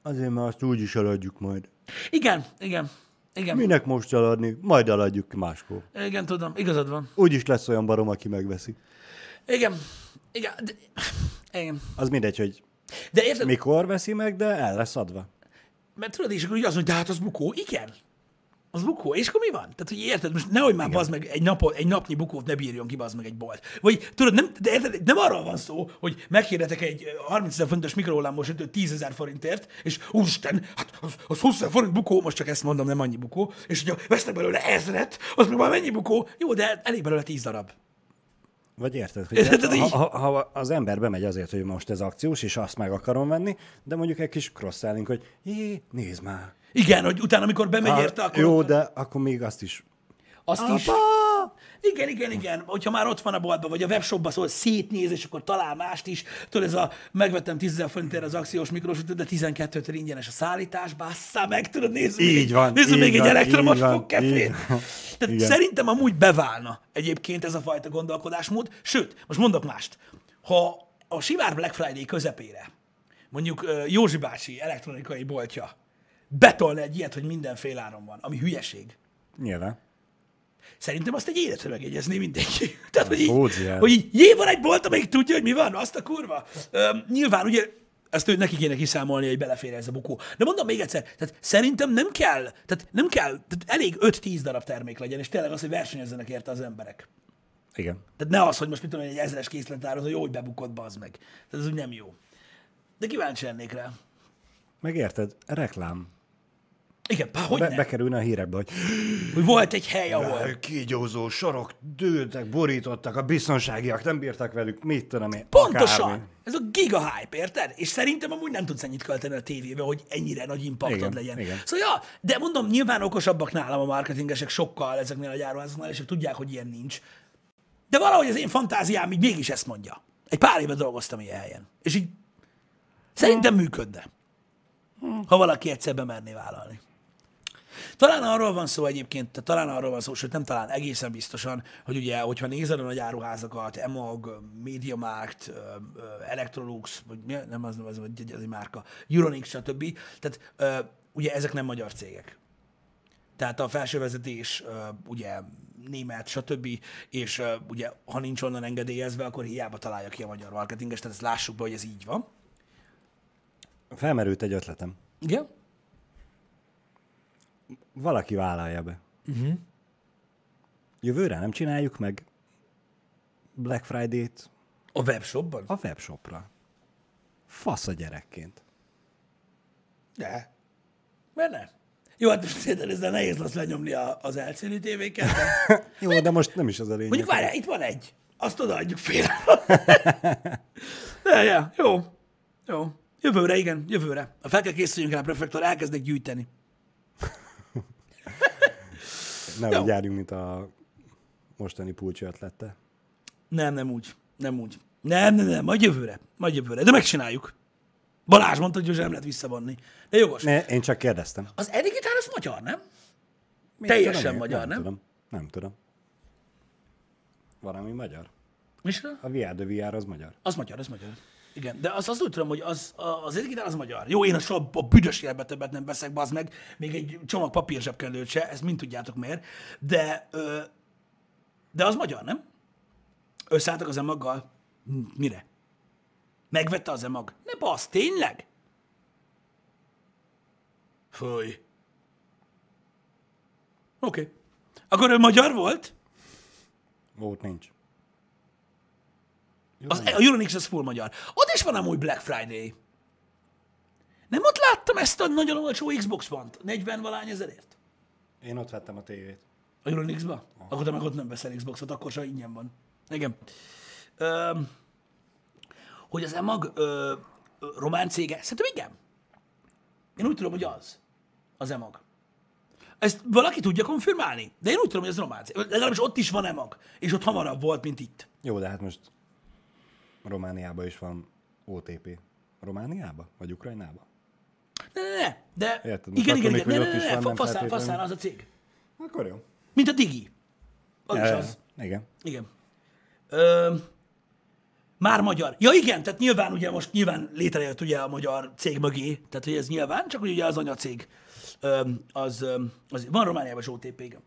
Azért, mert azt úgy is eladjuk majd. Igen, igen, igen, Minek most eladni? Majd eladjuk máskor. igen, tudom, igazad van. Úgyis lesz olyan barom, aki megveszi. Igen, igen, de, igen. Az mindegy, hogy De érted, mikor veszi meg, de el lesz adva. mert tudod, és akkor úgy az, hogy de hát az bukó, igen. Az bukó, és akkor mi van? Tehát, hogy érted, most nehogy már bazd meg egy, napot, egy napnyi bukót ne bírjon ki bazd meg egy bolt. Vagy tudod, nem, de érted, nem arról van szó, hogy meghirdetek egy ö, 30 ezer fontos mikrohullámos sütőt 10 ezer forintért, és úristen, hát az, az 20 ezer forint bukó, most csak ezt mondom, nem annyi bukó, és hogyha vesznek belőle ezret, az meg már mennyi bukó? Jó, de elég belőle 10 darab. Vagy érted, hogy Érted, ha, így? ha, ha, az ember bemegy azért, hogy most ez akciós, és azt meg akarom venni, de mondjuk egy kis cross-selling, hogy jé, nézd már. Igen, hogy utána, amikor bemegy Ha, érte, akkor jó, de akkor még azt is. azt is... Apa! Igen, igen, igen. Hogyha már ott van a boltban, vagy a webshopban, szóval szétnéz, és akkor talál mást is. Tudod, ez a megvettem 10 ezer forintért az akciós mikrosütőt, de 12 ingyenes a szállítás, bassza meg, tudod, nézzük Így még, van, nézzük így még egy van, elektromos így van, fogkefét. Tehát Igen. szerintem amúgy beválna egyébként ez a fajta gondolkodásmód. Sőt, most mondok mást. Ha a Sivár Black Friday közepére mondjuk Józsi bácsi elektronikai boltja betolna egy ilyet, hogy mindenféle áron van, ami hülyeség. Nyilván. Szerintem azt egy életre megjegyezné mindenki. Tehát, hogy így, hogy így jé, van egy bolt, amelyik tudja, hogy mi van, azt a kurva. Üm, nyilván, ugye, ezt ő neki kéne kiszámolni, hogy belefér ez a bukó. De mondom még egyszer, tehát szerintem nem kell, tehát nem kell, tehát elég 5-10 darab termék legyen, és tényleg az, hogy versenyezzenek érte az emberek. Igen. Tehát ne az, hogy most mit tudom, egy ezres készletárod, hogy jó, hogy bebukott, bazd meg. Tehát ez úgy nem jó. De kíváncsi lennék rá. Meg érted, reklám. Igen, pá, hogy Be, ne? bekerülne a hírekbe, hogy Hogy volt egy hely, ahol kígyózó sorok dőltek, borítottak, a biztonságiak nem bírtak velük, mit tudom én, Pontosan! akármi. Ez a giga hype, érted? És szerintem amúgy nem tudsz ennyit költeni a tévébe, hogy ennyire nagy impaktod Igen, legyen. igen. Szóval, ja, de mondom, nyilván okosabbak nálam a marketingesek sokkal ezeknél a gyárvázoknál, és tudják, hogy ilyen nincs. De valahogy az én fantáziám így mégis ezt mondja. Egy pár éve dolgoztam ilyen helyen. És így szerintem működne. Ha valaki egyszer bemerné vállalni. Talán arról van szó egyébként, tehát talán arról van szó, sőt nem talán, egészen biztosan, hogy ugye, hogyha nézed a nagy áruházakat, Emag, Mediamarkt, Electrolux, vagy mi, nem az, nem az, az, az egy márka, Euronix, stb. Tehát ugye ezek nem magyar cégek. Tehát a felsővezetés ugye német, stb. És ugye, ha nincs onnan engedélyezve, akkor hiába találja ki a magyar marketinges, tehát ezt lássuk be, hogy ez így van. Felmerült egy ötletem. Igen? Valaki vállalja be. Uh-huh. Jövőre nem csináljuk meg Black Friday-t A webshopban? a webshopra. Fasz a gyerekként. De. Miért ne? Jó, hát most érted, ezzel nehéz lesz lenyomni a, az LCD tévéket, de Jó, de most nem is az a lényeg. mondjuk várjál, itt van egy. Azt odaadjuk fél. ja, ja, jó. Jó. Jövőre, igen, jövőre. Ha fel kell készüljünk rá, prefektor, elkezdek gyűjteni. Ne Jó. úgy járjunk, mint a mostani pulcsi ötlete. Nem, nem úgy. Nem úgy. Nem, nem, nem, majd jövőre. Majd jövőre. De megcsináljuk. Balázs mondta, hogy nem lehet visszavonni. De jogos. Ne, én csak kérdeztem. Az Edigitál az magyar, nem? Mit Teljesen tudom magyar, nem? nem? Tudom. Nem tudom. Valami magyar. Micsoda? A VR de VR az magyar. Az magyar, az magyar. Igen, de azt, azt úgy tudom, hogy az, az Edigitál az magyar. Jó, én a, soha a büdös életben többet nem veszek, bazd meg, még egy csomag papír zsebkendőt se, ezt mind tudjátok miért, de, ö, de az magyar, nem? Összeálltak az emaggal? Mire? Megvette az emag? Ne basz, tényleg? Fúj. Oké. Okay. Akkor ő magyar volt? Volt nincs. Az, a Euronix az full magyar. Ott is van amúgy Black Friday. Nem ott láttam ezt a nagyon olcsó Xbox One-t? 40 valány ezerért? Én ott vettem a tévét. A Euronix-ba? Akkor te meg ott nem veszel Xboxot, akkor se ingyen van. Igen. Öm, hogy az EMAG ö, román cége? Szerintem igen. Én úgy tudom, hogy az. Az EMAG. Ezt valaki tudja konfirmálni? De én úgy tudom, hogy ez román cég. Legalábbis ott is van EMAG. És ott hamarabb volt, mint itt. Jó, de hát most Romániában is van OTP. Romániában? Vagy Ukrajnában? Ne, ne, ne. De Érted, igen, igen, igen. Ne, ne, ne, ne. Faszán, faszán az a cég. Akkor jó. Mint a Digi. Az is Ja, az. Igen. Igen. Ö, már magyar. Ja igen, tehát nyilván ugye most nyilván létrejött ugye a magyar cég mögé, tehát hogy ez nyilván, csak ugye az anyacég az, az van Romániában is OTP, igen.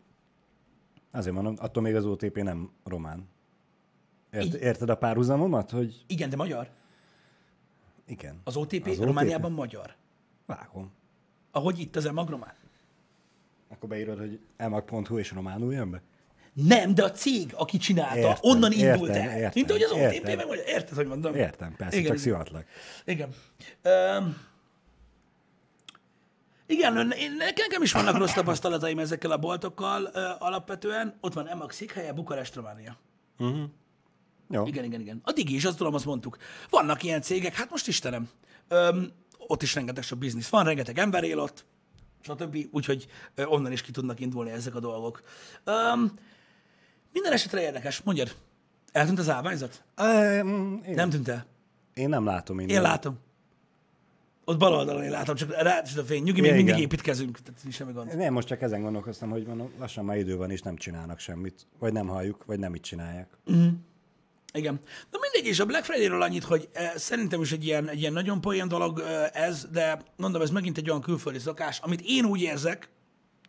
Azért mondom, attól még az OTP nem román. Ért, Így. érted a párhuzamomat, hogy Igen, de magyar. igen. Az OTP, Az az OTP? Romániában magyar. Vágom. Ahogy itt az emag román. Akkor beírod, hogy emag.hu és románul jön be? Nem, de a cég, aki csinálta, Értem, onnan indult értem, el. értem, Mint ahogy az OTP értem. meg magyar. Érted, hogy mondom? Értem, persze, Igen, csak szivatlak. Igen. Öm, igen, én, nekem is vannak rossz tapasztalataim ezekkel a boltokkal ö, alapvetően. Ott van Emag székhelye, Bukarest, Románia. Jó. Igen, igen, igen. A Digi is, azt tudom, azt mondtuk. Vannak ilyen cégek, hát most Istenem, öm, ott is rengeteg sok biznisz van, rengeteg ember él ott, stb. Úgyhogy onnan is ki tudnak indulni ezek a dolgok. Öm, minden esetre érdekes, mondjad. Eltűnt az állványzat? Um, én, Nem tűnt el. én nem látom innen. Én látom. Ott bal oldalon én látom, csak rá a fény. Nyugi, még mindig építkezünk, tehát nincs semmi gond. Nem, most csak ezen gondolkoztam, hogy mondom, lassan már idő van, és nem csinálnak semmit. Vagy nem halljuk, vagy nem itt csinálják. Igen. Na mindegy, és a Black Friday-ről annyit, hogy eh, szerintem is egy ilyen, egy ilyen nagyon poén dolog eh, ez, de mondom, ez megint egy olyan külföldi szokás, amit én úgy érzek,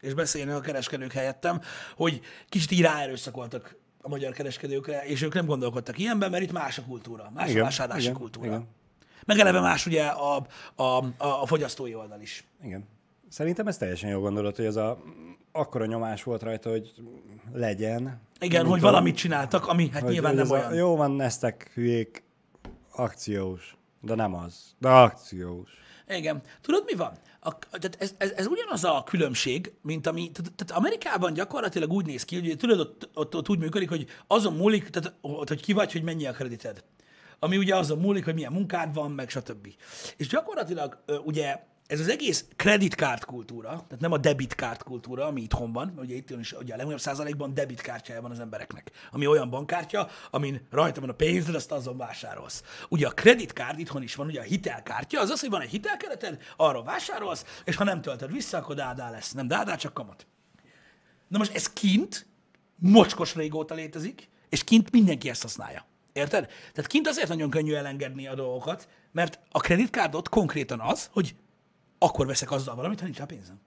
és beszélnek a kereskedők helyettem, hogy kicsit így ráerőszakoltak a magyar kereskedőkre, és ők nem gondolkodtak ilyenben, mert itt más a kultúra, más a vásárlási igen, kultúra. igen. Meg eleve más ugye a, a, a, a fogyasztói oldal is. Igen. Szerintem ez teljesen jó gondolat, hogy ez a akkora nyomás volt rajta, hogy legyen. Igen, hogy valamit csináltak, ami hát hogy nyilván nem ez a, olyan. Jó van, neztek hülyék, akciós. De nem az. De akciós. Igen. Tudod, mi van? A, tehát ez, ez, ez ugyanaz a különbség, mint ami, tehát, tehát Amerikában gyakorlatilag úgy néz ki, hogy tudod, ott, ott, ott úgy működik, hogy azon múlik, tehát, ott, hogy ki vagy, hogy mennyi a kredited. Ami ugye azon múlik, hogy milyen munkád van, meg stb. És gyakorlatilag ugye ez az egész kreditkárd kultúra, tehát nem a debitkárd kultúra, ami itthon van, ugye itt is ugye a legnagyobb százalékban debitkártyája van az embereknek, ami olyan bankkártya, amin rajta van a pénzed, azt azon vásárolsz. Ugye a kreditkárd itthon is van, ugye a hitelkártya, az az, hogy van egy hitelkereted, arra vásárolsz, és ha nem töltöd vissza, akkor dádá lesz. Nem dádá, csak kamat. Na most ez kint mocskos régóta létezik, és kint mindenki ezt használja. Érted? Tehát kint azért nagyon könnyű elengedni a dolgokat, mert a kreditkárdot konkrétan az, hogy akkor veszek azzal valamit, ha nincs rá pénzem.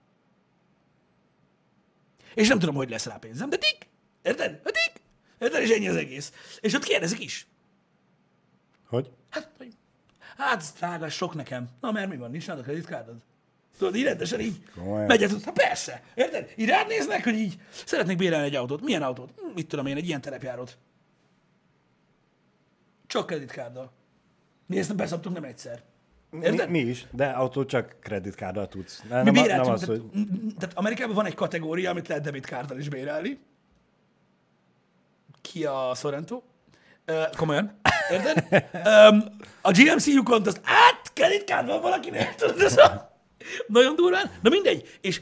És nem tudom, hogy lesz rá pénzem, de tik! Érted? De tik! Érted? És ennyi az egész. És ott kérdezik is. Hogy? Hát, hogy, hát drága, sok nekem. Na, mert mi van, nincs nálad a kreditkártod? Tudod, így rendesen így Komolyan? megyet, ha persze, érted? Így rád néznek, hogy így szeretnék bérelni egy autót. Milyen autót? Hm, Mit tudom én, egy ilyen terepjárót. Csak kreditkárddal. Mi ezt beszoptunk nem egyszer. Érted? Mi, mi is, de autót csak kreditkárddal tudsz. Nem, Mi béreltünk, nem az, tehát, hogy... tehát Amerikában van egy kategória, amit lehet debitkárddal is bérelni. Ki a Sorrento? Ö, komolyan. Érted? um, a GMC Yukon azt át kreditkárd van valakinek. Tudod, ez a... Nagyon durván. De mindegy. És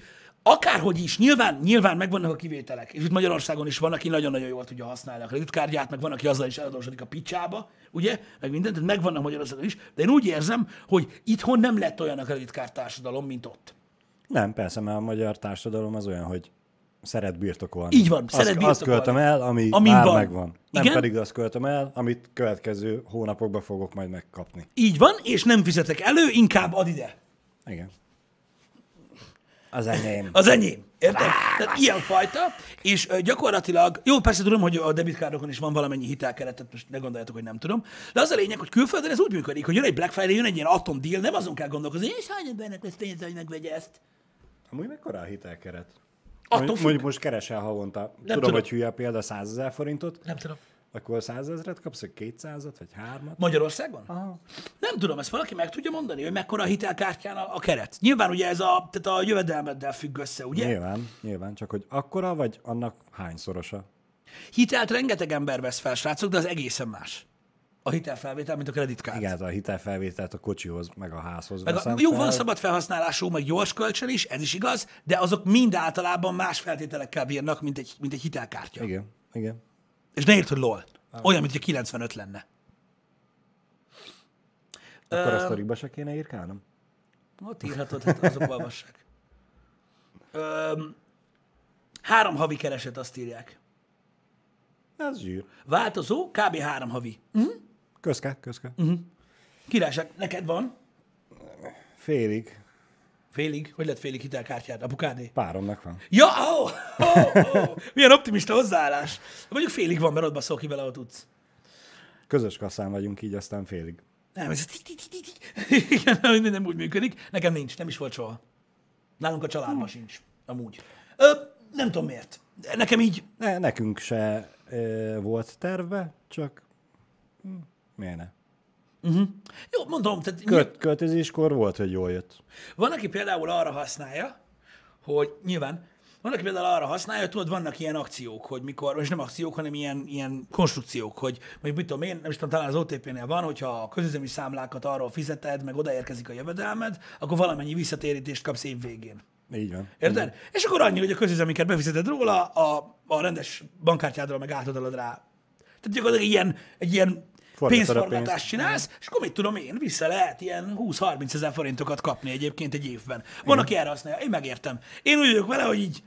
akárhogy is, nyilván, nyilván megvannak a kivételek. És itt Magyarországon is van, aki nagyon-nagyon jól tudja használni a kreditkártyát, meg van, aki azzal is eladósodik a picsába, ugye? Meg mindent, tehát megvannak Magyarországon is. De én úgy érzem, hogy itthon nem lett olyan a kreditkárd társadalom, mint ott. Nem, persze, mert a magyar társadalom az olyan, hogy szeret birtokolni. Így van, azt, szeret Azt birtokolni. költöm el, ami Amin már van. megvan. Nem Igen? pedig azt költöm el, amit következő hónapokban fogok majd megkapni. Így van, és nem fizetek elő, inkább ad ide. Igen. Az enyém. Az enyém. Érted? Tehát ilyen fajta, és gyakorlatilag, jó, persze tudom, hogy a debitkárokon is van valamennyi hitelkeretet, most ne gondoljátok, hogy nem tudom, de az a lényeg, hogy külföldön ez úgy működik, hogy jön egy Black Friday, jön egy ilyen atom deal, nem azon kell gondolkozni, és hány embernek lesz pénz, hogy megvegye ezt. Amúgy mekkora a hitelkeret? Attól Mondjuk, függ. mondjuk most keresel havonta. Nem tudom, tudom. hogy hülye példa 100 ezer forintot, Nem tudom. Akkor 100 ezeret kapsz, vagy 200-at, vagy 3 Magyarországon? Aha. Nem tudom, ezt valaki meg tudja mondani, hogy mekkora a hitelkártyán a, a keret. Nyilván ugye ez a, tehát a jövedelmeddel függ össze, ugye? Nyilván, nyilván, csak hogy akkora, vagy annak hányszorosa? Hitelt rengeteg ember vesz fel, srácok, de az egészen más. A hitelfelvétel, mint a kreditkártya. Igen, a hitelfelvételt a kocsihoz, meg a házhoz Meg a, jó, fel. van szabad felhasználású, meg gyors kölcsön is, ez is igaz, de azok mind általában más feltételekkel bírnak, mint egy, mint egy hitelkártya. Igen, igen. És ne értsd, hogy lol. Olyan, mint hogy 95 lenne. Akkor a sztoriba se kéne írkálnom? Ott írhatod, hát azok olvassák. Öm, három havi kereset, azt írják. Ez zsír. Változó, kb. három havi. Hm? Közke, közke. Királyság, neked van? Félig. Félig? Hogy lett félig hitelkártyád? Apukádé? Páromnak van. Ja, oh, oh, oh. milyen optimista hozzáállás. Mondjuk félig van, mert ott baszol ki vele, ahol tudsz. Közös kasszán vagyunk így, aztán félig. Nem, ez. Igen, nem, úgy működik. Nekem nincs, nem is volt soha. Nálunk a családban sincs, amúgy. Ö, nem tudom miért. Nekem így, Ne, nekünk se e, volt terve, csak hm, miért ne? Jó, mondom, tehát Költ, költözéskor volt, hogy jól jött. Van, aki például arra használja, hogy nyilván, van, aki például arra használja, hogy tudod, vannak ilyen akciók, hogy mikor, és nem akciók, hanem ilyen, ilyen konstrukciók, hogy mondjuk mit tudom én, nem is tudom, talán az OTP-nél van, hogyha a közüzemi számlákat arról fizeted, meg odaérkezik a jövedelmed, akkor valamennyi visszatérítést kapsz év végén. Így van. Érted? És akkor annyi, hogy a közüzemiket befizeted róla, a, a rendes bankkártyádról meg átadod rá. Tehát gyakorlatilag ilyen, egy ilyen pénzforgatást csinálsz, és akkor mit tudom én, vissza lehet ilyen 20-30 ezer forintokat kapni egyébként egy évben. Van, aki erre használja, én megértem. Én úgy vagyok vele, hogy így,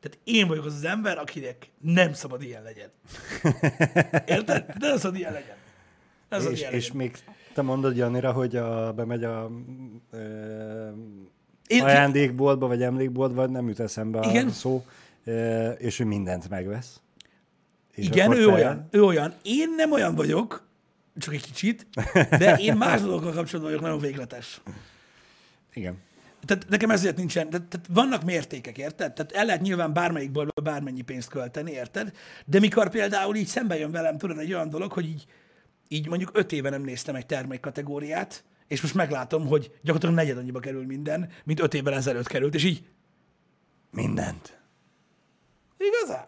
tehát én vagyok az az ember, akinek nem szabad ilyen legyen. Érted? De nem szabad ilyen legyen. Nem szabad És, ilyen és legyen. még te mondod, Janira, hogy a, bemegy a ö, Én- ajándékboltba, vagy emlékboltba, nem jut eszembe Igen. a szó, ö, és ő mindent megvesz. És Igen, ő te- olyan, ő olyan. Én nem olyan vagyok, csak egy kicsit, de én más dolgokkal kapcsolatban vagyok nagyon végletes. Igen. Tehát nekem ezért nincsen, tehát, tehát vannak mértékek, érted? Tehát el lehet nyilván bármelyik boltba bármennyi pénzt költeni, érted? De mikor például így szembe jön velem, tudod, egy olyan dolog, hogy így, így mondjuk öt éve nem néztem egy termékkategóriát, és most meglátom, hogy gyakorlatilag negyed annyiba kerül minden, mint öt évvel ezelőtt került, és így mindent. Igazán?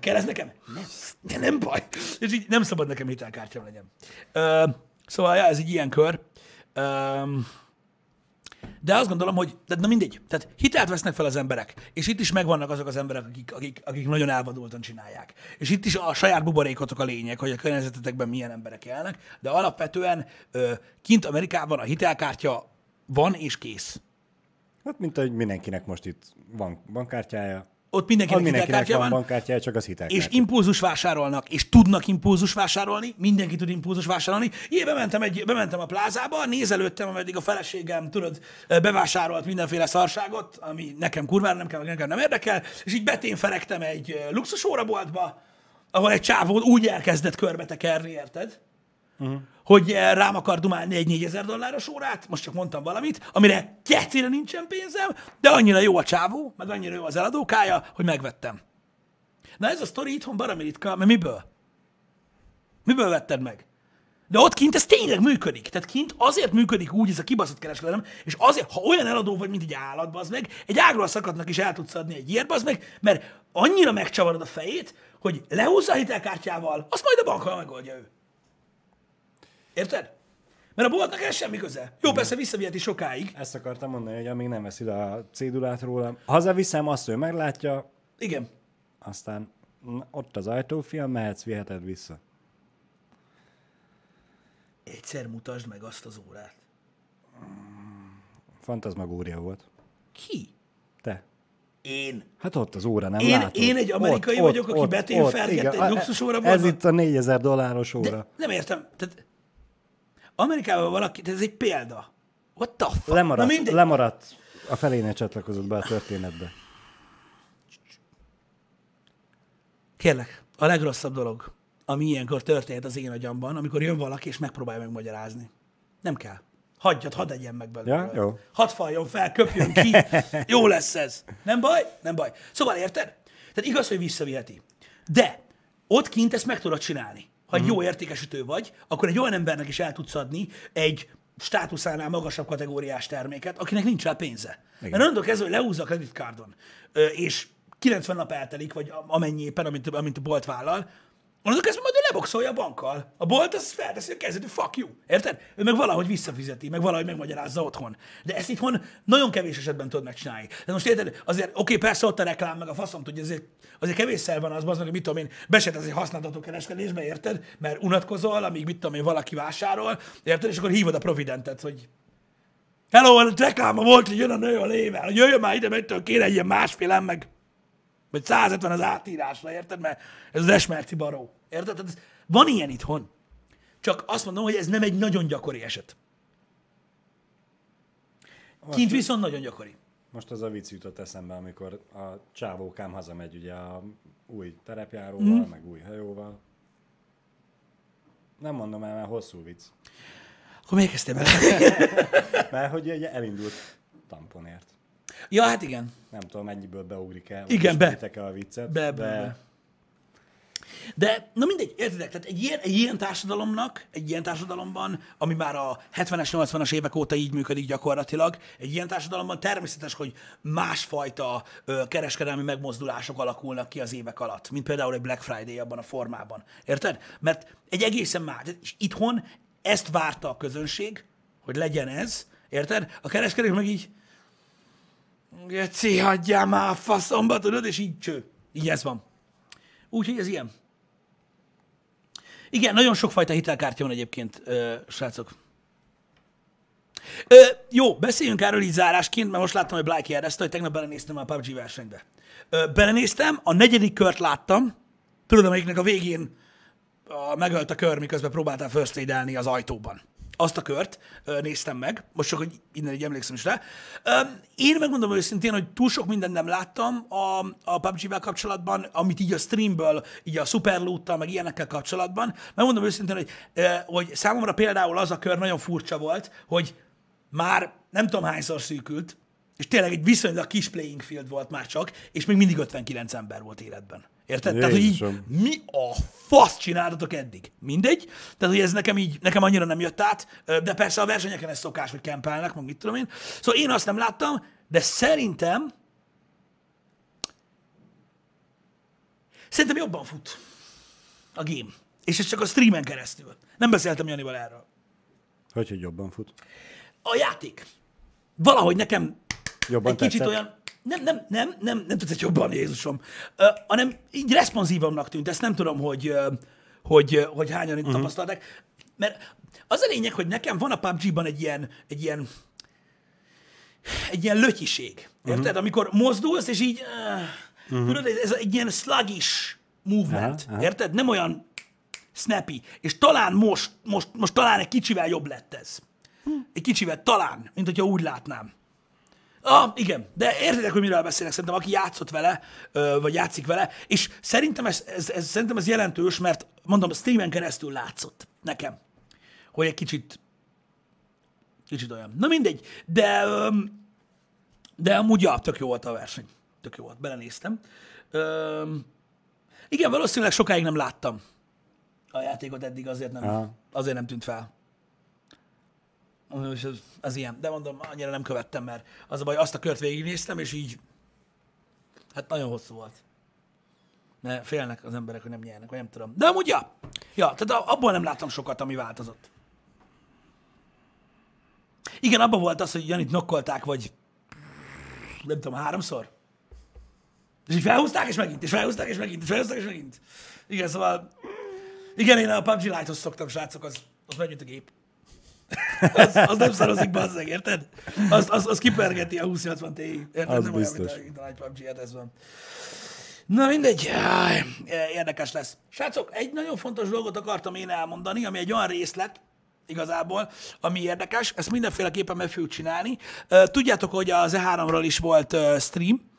Kell ez nekem? Nem, de nem baj. És így nem szabad nekem hitelkártyám legyen. Ö, szóval, ja, ez egy ilyen kör. Ö, de azt gondolom, hogy, de na mindegy, tehát hitelt vesznek fel az emberek, és itt is megvannak azok az emberek, akik, akik, akik nagyon elvadultan csinálják. És itt is a saját buborékotok a lényeg, hogy a környezetetekben milyen emberek élnek, de alapvetően ö, kint Amerikában a hitelkártya van és kész. Hát, mint ahogy mindenkinek most itt van bankkártyája. Ott mindenkinek, mindenkinek hitelkártya van bankkártyája, csak az hitelkártya. és impulzus vásárolnak, és tudnak impulzus vásárolni, mindenki tud impulzus vásárolni. Én bementem, egy, bementem a plázába, nézelődtem, ameddig a feleségem, tudod, bevásárolt mindenféle szarságot, ami nekem kurvára nem kell, nekem nem érdekel, és így beténferegtem egy ö, luxusóraboltba, ahol egy csávó úgy elkezdett körbetekerni, érted? Uh-huh. Hogy eh, rám akar dumálni egy 4000 dolláros órát, most csak mondtam valamit, amire kecére nincsen pénzem, de annyira jó a csávó, meg annyira jó az eladókája, hogy megvettem. Na ez a sztori itthon baromi ritka, mert miből? Miből vetted meg? De ott kint ez tényleg működik. Tehát kint azért működik úgy ez a kibaszott kereskedelem, és azért, ha olyan eladó vagy, mint egy állat, az meg, egy ágról szakadnak is el tudsz adni egy ilyet, az meg, mert annyira megcsavarod a fejét, hogy lehúzza a hitelkártyával, azt majd a bankkal megoldja ő. Érted? Mert a boltnak ez semmi köze. Jó, persze visszaviheti sokáig. Ezt akartam mondani, hogy amíg nem veszi le a cédulát róla, hazaviszem, azt ő meglátja, Igen. aztán na, ott az ajtófia, mehetsz, viheted vissza. Egyszer mutasd meg azt az órát. Fantazmagória volt. Ki? Te. Én. Hát ott az óra, nem Én- látod? én egy amerikai vagyok, aki beténfergett igen. egy A- luxusórabolba? Ez itt a 4000 dolláros óra. De nem értem. Tehát Amerikában valaki, ez egy példa. What the fuck? Lemaradt, Na mindegy. lemaradt. A felénél csatlakozott be a történetbe. Kérlek, a legrosszabb dolog, ami ilyenkor történt az én agyamban, amikor jön valaki és megpróbálja megmagyarázni. Nem kell. Hagyjad, hadd egyen meg belőle. Ja, jó. Hadd faljon fel, köpjön ki. jó lesz ez. Nem baj? Nem baj. Szóval érted? Tehát igaz, hogy visszaviheti. De ott kint ezt meg tudod csinálni. Ha egy Mhm. jó értékesítő vagy, akkor egy olyan embernek is el tudsz adni egy státuszánál magasabb kategóriás terméket, akinek nincs rá pénze. Igen. Mert onnantól kezdve, hogy leúzza a kreditkárton, ö, és 90 nap eltelik, vagy amennyi éppen, amint, amint a bolt vállal, Onnantól kezdve majd ő leboxolja a bankkal. A bolt az felteszi a hogy fuck you. Érted? Ő meg valahogy visszafizeti, meg valahogy megmagyarázza otthon. De ezt itthon nagyon kevés esetben tudod megcsinálni. De most érted, azért, oké, okay, persze ott a reklám, meg a faszom tudja, azért, azért kevésszer van az, az meg, mit tudom én, beset az egy használható kereskedésbe, érted? Mert unatkozol, amíg mit tudom én, valaki vásárol, érted? És akkor hívod a Providentet, hogy Hello, a rekláma volt, hogy jön a nő a lével, hogy jöjjön már ide, mert kéne egy ilyen másfél meg vagy 150 az átírásra, érted? Mert ez az esmerci baró. Érted? Tehát ez, van ilyen itthon. Csak azt mondom, hogy ez nem egy nagyon gyakori eset. Kint viszont nagyon gyakori. Most az a vicc jutott eszembe, amikor a csávókám hazamegy ugye a új terepjáróval, mm. meg új hajóval. Nem mondom el, mert hosszú vicc. Akkor miért kezdtél bele? Mert hogy ugye elindult tamponért. Ja, hát igen. Nem tudom, mennyiből beugrik el. Igen, be. el a viccet. Be, be, de be. De, na mindegy, értitek, tehát egy ilyen, egy ilyen társadalomnak, egy ilyen társadalomban, ami már a 70-es, 80-as évek óta így működik gyakorlatilag, egy ilyen társadalomban természetes, hogy másfajta ö, kereskedelmi megmozdulások alakulnak ki az évek alatt, mint például egy Black Friday abban a formában. Érted? Mert egy egészen más. És itthon ezt várta a közönség, hogy legyen ez, érted? A kereskedők meg így, Geci, hagyjál már a faszomba, tudod, és így cső. Így ez van. Úgyhogy ez ilyen. Igen, nagyon sokfajta hitelkártya van egyébként, ö, srácok. Ö, jó, beszéljünk erről így zárásként, mert most láttam, hogy Blake kérdezte, hogy tegnap belenéztem a PUBG versenybe. Ö, belenéztem, a negyedik kört láttam, tudod, amelyiknek a végén a, megölt a kör, miközben próbáltál first az ajtóban. Azt a kört néztem meg, most csak, hogy innen így emlékszem is rá. Én megmondom őszintén, hogy túl sok mindent nem láttam a, a PUBG-vel kapcsolatban, amit így a streamből, így a superloot meg ilyenekkel kapcsolatban. Megmondom őszintén, hogy, hogy számomra például az a kör nagyon furcsa volt, hogy már nem tudom hányszor szűkült, és tényleg egy viszonylag kis playing field volt már csak, és még mindig 59 ember volt életben. Érted? Tehát, hogy így, Jézusom. mi a fasz csináltatok eddig? Mindegy. Tehát, hogy ez nekem így, nekem annyira nem jött át, de persze a versenyeken ez szokás, hogy kempelnek, meg mit tudom én. Szóval én azt nem láttam, de szerintem szerintem jobban fut a game. És ez csak a streamen keresztül. Nem beszéltem Janival erről. Hogy, hogy jobban fut. A játék. Valahogy nekem Jobban egy kicsit tetszett? olyan, nem, nem, nem, nem, nem tetszett jobban, Jézusom, uh, hanem így responsívabbnak tűnt. Ezt nem tudom, hogy, uh, hogy, uh, hogy hányan uh-huh. tapasztalták. Mert az a lényeg, hogy nekem van a PUBG-ban egy ilyen, egy ilyen, egy ilyen lötyiség. Érted? Mhm. Uh-huh. Amikor mozdulsz, és így, uh, uh-huh. tudod, ez egy ilyen sluggish movement. Aha. Érted? Nem olyan snappy. És talán most, most, most talán egy kicsivel jobb lett ez. Egy kicsivel, talán, mint hogyha úgy látnám. Ah, igen, de értitek, hogy miről beszélek, szerintem aki játszott vele, vagy játszik vele, és szerintem ez, ez, ez, szerintem ez jelentős, mert mondom, streamen keresztül látszott nekem, hogy egy kicsit, kicsit olyan. Na mindegy, de, de amúgy ja, tök jó volt a verseny. Tök jó volt, belenéztem. Öm, igen, valószínűleg sokáig nem láttam a játékot eddig, azért nem, Aha. azért nem tűnt fel. És ez, ez ilyen. De mondom, annyira nem követtem, mert az a baj, azt a kört végignéztem, és így, hát nagyon hosszú volt. Ne, félnek az emberek, hogy nem nyernek, vagy nem tudom. De amúgy, ja. Ja, tehát abból nem láttam sokat, ami változott. Igen, abban volt az, hogy Janit nokkolták, vagy nem tudom, háromszor. És így felhúzták, és megint, és felhúzták, és megint, és felhúzták, és megint. Igen, szóval... Igen, én a PUBG Lite-hoz szoktam, srácok, az, az megint a gép. az, az nem szarozik, bazzeg, érted? Az, az, az kipergeti a 2080 Ti. Érted? Az nem biztos. olyan, mint a, mint a nagy PUBG, ez van. Na mindegy, Jaj, érdekes lesz. Srácok, egy nagyon fontos dolgot akartam én elmondani, ami egy olyan részlet, igazából, ami érdekes, ezt mindenféleképpen meg fogjuk csinálni. Ö, Tudjátok, hogy az E3-ról is volt ö, stream,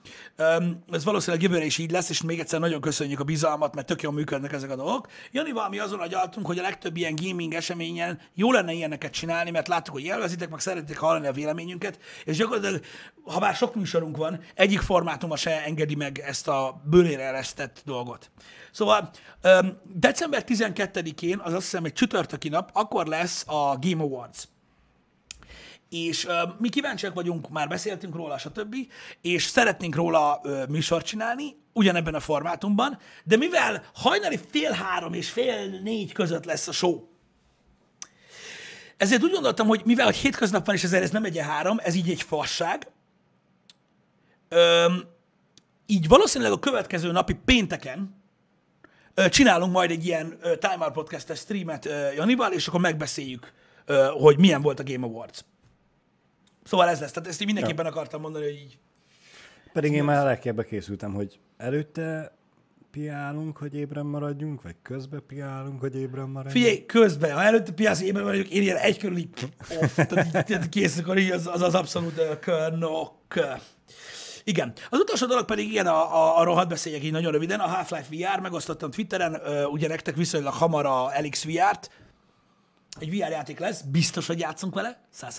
ez valószínűleg jövőre is így lesz, és még egyszer nagyon köszönjük a bizalmat, mert tök jól működnek ezek a dolgok. Janival mi azon agyaltunk, hogy a legtöbb ilyen gaming eseményen jó lenne ilyeneket csinálni, mert láttuk, hogy élvezitek, meg szeretitek hallani a véleményünket, és gyakorlatilag, ha bár sok műsorunk van, egyik formátuma se engedi meg ezt a bőlére eresztett dolgot. Szóval december 12-én, az azt hiszem egy csütörtöki nap, akkor lesz a Game Awards. És ö, mi kíváncsiak vagyunk, már beszéltünk róla, stb., és szeretnénk róla ö, műsort csinálni, ugyanebben a formátumban, de mivel hajnali fél három és fél négy között lesz a show, ezért úgy gondoltam, hogy mivel hogy hétköznap van, és ezért ez nem egy három, ez így egy fasság, Öm, így valószínűleg a következő napi pénteken ö, csinálunk majd egy ilyen ö, Time Out podcast streamet ö, Janival, és akkor megbeszéljük, ö, hogy milyen volt a Game Awards. Szóval ez lesz. Tehát ezt így mindenképpen akartam mondani, hogy így. Pedig én már legkebbe készültem, hogy előtte piálunk, hogy ébren maradjunk, vagy közben piálunk, hogy ébren maradjunk. Figyelj, közben, ha előtte piasz ében vagyok, én ilyen egy körül így off, tehát így, kész, akkor így az az, az abszolút körnok. Igen. Az utolsó dolog pedig igen, a, a, arról hadd beszéljek így nagyon röviden, a Half-Life VR, megosztottam Twitteren, ugye nektek viszonylag hamar a LX VR-t, egy VR játék lesz, biztos, hogy játszunk vele, 100%.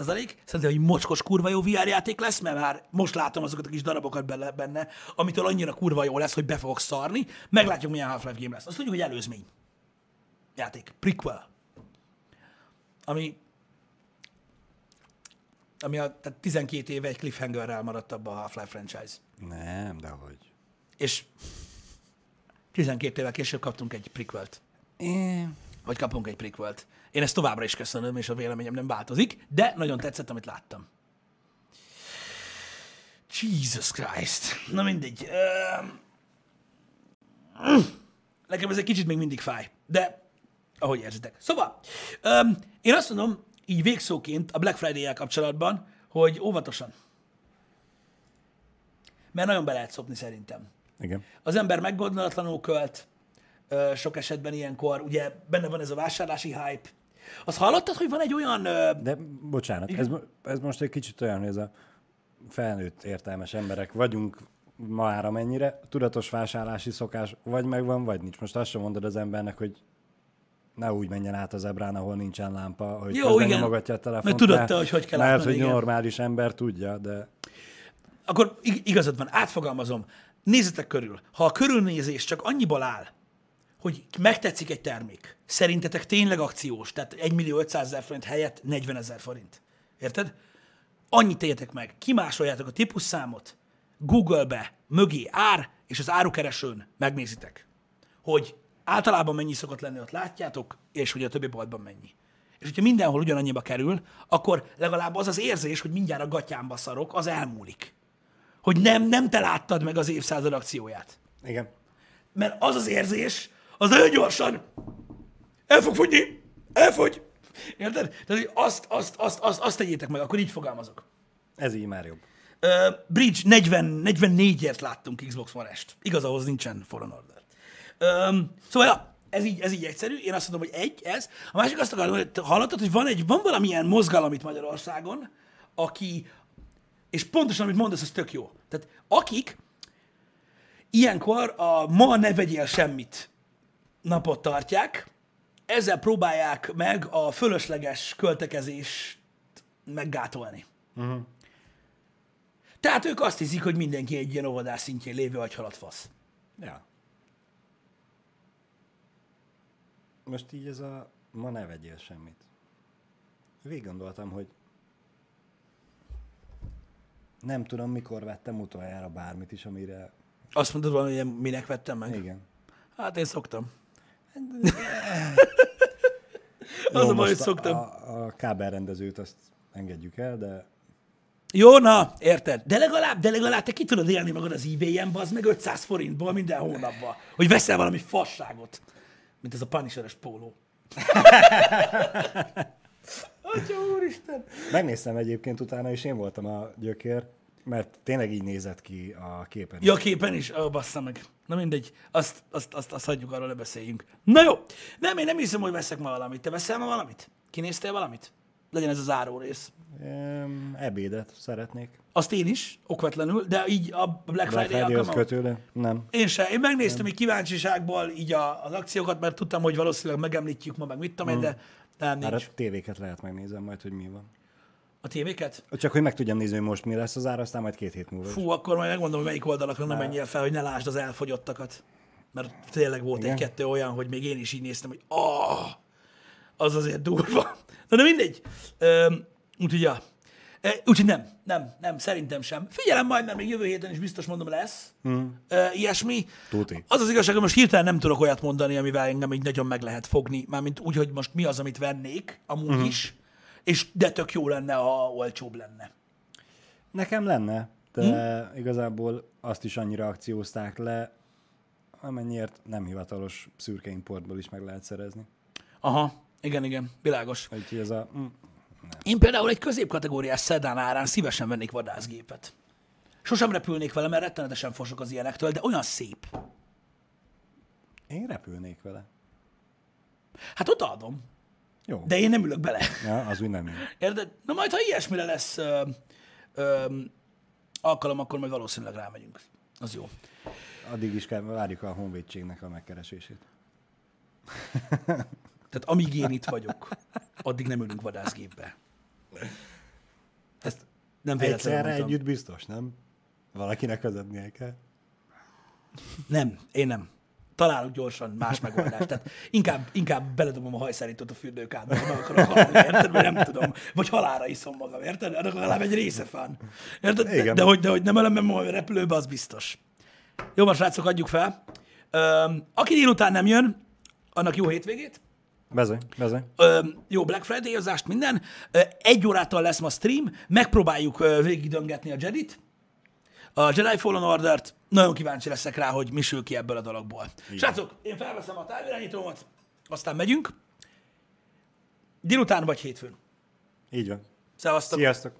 Szerintem, hogy mocskos kurva jó VR játék lesz, mert már most látom azokat a kis darabokat benne, amitől annyira kurva jó lesz, hogy be fogok szarni. Meglátjuk, milyen Half-Life game lesz. Azt tudjuk, hogy előzmény. Játék. Prequel. Ami ami a, tehát 12 éve egy cliffhangerrel maradt abba a Half-Life franchise. Nem, de hogy. És 12 évvel később kaptunk egy prequelt. Én... Vagy kapunk egy prequelt. Én ezt továbbra is köszönöm, és a véleményem nem változik, de nagyon tetszett, amit láttam. Jesus Christ. Na mindegy. Öm, Nekem ez egy kicsit még mindig fáj, de ahogy érzitek. Szóval, én azt mondom, így végszóként a Black Friday-jel kapcsolatban, hogy óvatosan. Mert nagyon be lehet szopni szerintem. Igen. Az ember meggondolatlanul költ, sok esetben ilyenkor, ugye benne van ez a vásárlási hype. Azt hallottad, hogy van egy olyan... De bocsánat, ez, ez most egy kicsit olyan, hogy ez a felnőtt értelmes emberek vagyunk már amennyire, tudatos vásárlási szokás vagy megvan, vagy nincs. Most azt sem mondod az embernek, hogy ne úgy menjen át az ebrán, ahol nincsen lámpa, hogy Jó, igen. nyomogatja a telefont. Mert tudod te, hogy hogy kell Mert látnod, hogy igen. normális ember tudja, de akkor ig- igazad van, átfogalmazom. Nézzetek körül. Ha a körülnézés csak annyiból áll, hogy megtetszik egy termék, szerintetek tényleg akciós, tehát 1 millió 500 ezer forint helyett 40 ezer forint. Érted? Annyit tegyetek meg, kimásoljátok a típusszámot, Google-be, mögé ár, és az árukeresőn megnézitek, hogy általában mennyi szokott lenni, ott látjátok, és hogy a többi boltban mennyi. És hogyha mindenhol ugyanannyiba kerül, akkor legalább az az érzés, hogy mindjárt a gatyámba szarok, az elmúlik. Hogy nem, nem te láttad meg az évszázad akcióját. igen. Mert az az érzés, az nagyon gyorsan el fog fogyni, elfogy. Érted? Tehát hogy azt, azt, azt, azt, azt tegyétek meg, akkor így fogalmazok. Ez így már jobb. Uh, Bridge 40, 44-ért láttunk Xbox One-est. Igaz, ahhoz nincsen Foreign Order. Um, szóval, ja, ez így, ez így egyszerű. Én azt mondom, hogy egy, ez. A másik azt akarom, hogy hallottad, hogy van, egy, van valamilyen mozgalom itt Magyarországon, aki, és pontosan, amit mondasz, az tök jó. Tehát akik ilyenkor a ma ne vegyél semmit napot tartják, ezzel próbálják meg a fölösleges költekezést meggátolni. Uh-huh. Tehát ők azt hiszik, hogy mindenki egy ilyen óvodás szintjén lévő agyhalat fasz. Ja. Most így ez a ma ne vegyél semmit. Végig gondoltam, hogy nem tudom, mikor vettem utoljára bármit is, amire... Azt mondod valami, hogy minek vettem meg? Igen. Hát én szoktam. Jó, Az a baj, hogy szoktam. A, a kábelrendezőt azt engedjük el, de Jó, na, érted? De legalább, de legalább te ki tudod élni magad az eBay-en, bazd meg 500 forintból minden hónapban, hogy veszel valami fasságot, mint ez a Punisher-es póló. Atya úristen! megnéztem egyébként utána, és én voltam a gyökér, mert tényleg így nézett ki a képen. Ja, a képen is? Ó, bassza meg. Na mindegy, azt, azt, azt, azt hagyjuk, arról ne beszéljünk. Na jó, nem, én nem hiszem, hogy veszek ma valamit. Te veszel ma valamit? Kinéztél valamit? Legyen ez az záró rész. Em, ebédet szeretnék. Azt én is, okvetlenül, de így a Black Black Friday Friday-hoz alkalmával. kötőle? Nem. Én se. Én megnéztem így kíváncsiságból így a, az akciókat, mert tudtam, hogy valószínűleg megemlítjük ma, meg mit tudom én, de nem, Már nincs. a tévéket lehet megnézem majd, hogy mi van. A tévéket? Csak hogy meg tudjam nézni, hogy most mi lesz az ár, aztán majd két hét múlva. Fú, akkor majd megmondom, hogy melyik oldalakra nem menjél fel, hogy ne lásd az elfogyottakat. Mert tényleg volt egy-kettő olyan, hogy még én is így néztem, hogy ah, az azért durva. Na de mindegy. Öm, úgyhogy ja. E, Úgyhogy nem, nem, nem, szerintem sem. Figyelem majd, mert még jövő héten is biztos mondom lesz mm. e, ilyesmi. Tuti. Az az igazság, hogy most hirtelen nem tudok olyat mondani, amivel engem így nagyon meg lehet fogni, mármint úgy, hogy most mi az, amit vennék, amúgy mm. is, és de tök jó lenne, ha olcsóbb lenne. Nekem lenne, de hm? igazából azt is annyira akciózták le, amennyiért nem hivatalos szürke importból is meg lehet szerezni. Aha, igen, igen, világos. Úgyhogy ez a... Mm, Én például egy középkategóriás szedán árán szívesen vennék vadászgépet. Sosem repülnék vele, mert rettenetesen fosok az ilyenektől, de olyan szép. én repülnék vele. Hát ott adom, Jó. de én nem ülök bele. Ja, az úgy nem. Érted? Na majd, ha ilyesmire lesz ö, ö, alkalom, akkor majd valószínűleg rámegyünk. Az jó. Addig is kell, várjuk a honvédségnek a megkeresését. Tehát amíg én itt vagyok, addig nem ülünk vadászgépbe. Ezt nem véletlenül Egyszerre mondtam. együtt biztos, nem? Valakinek vezetnie kell. Nem, én nem. Találok gyorsan más megoldást. Tehát inkább, inkább beledobom a hajszárítót a fürdőkádba, ha meg akarok halni, érted? Vagy nem tudom. Vagy halára iszom magam, érted? Annak legalább egy része fán. Érted? De, de, hogy, de hogy nem elemem majd a repülőbe, az biztos. Jó van, srácok, adjuk fel. Öm, aki délután nem jön, annak jó hétvégét. Bezony, bezony. Ö, jó Black Friday-ozást, minden. Ö, egy órától lesz ma stream, megpróbáljuk végigdöngetni a Jedit, a Jedi Fallen Order-t. Nagyon kíváncsi leszek rá, hogy mi sül ki ebből a dologból. Srácok, én felveszem a távirányítómat, aztán megyünk. Délután vagy hétfőn. Így van. Szevasztok! Sziasztok!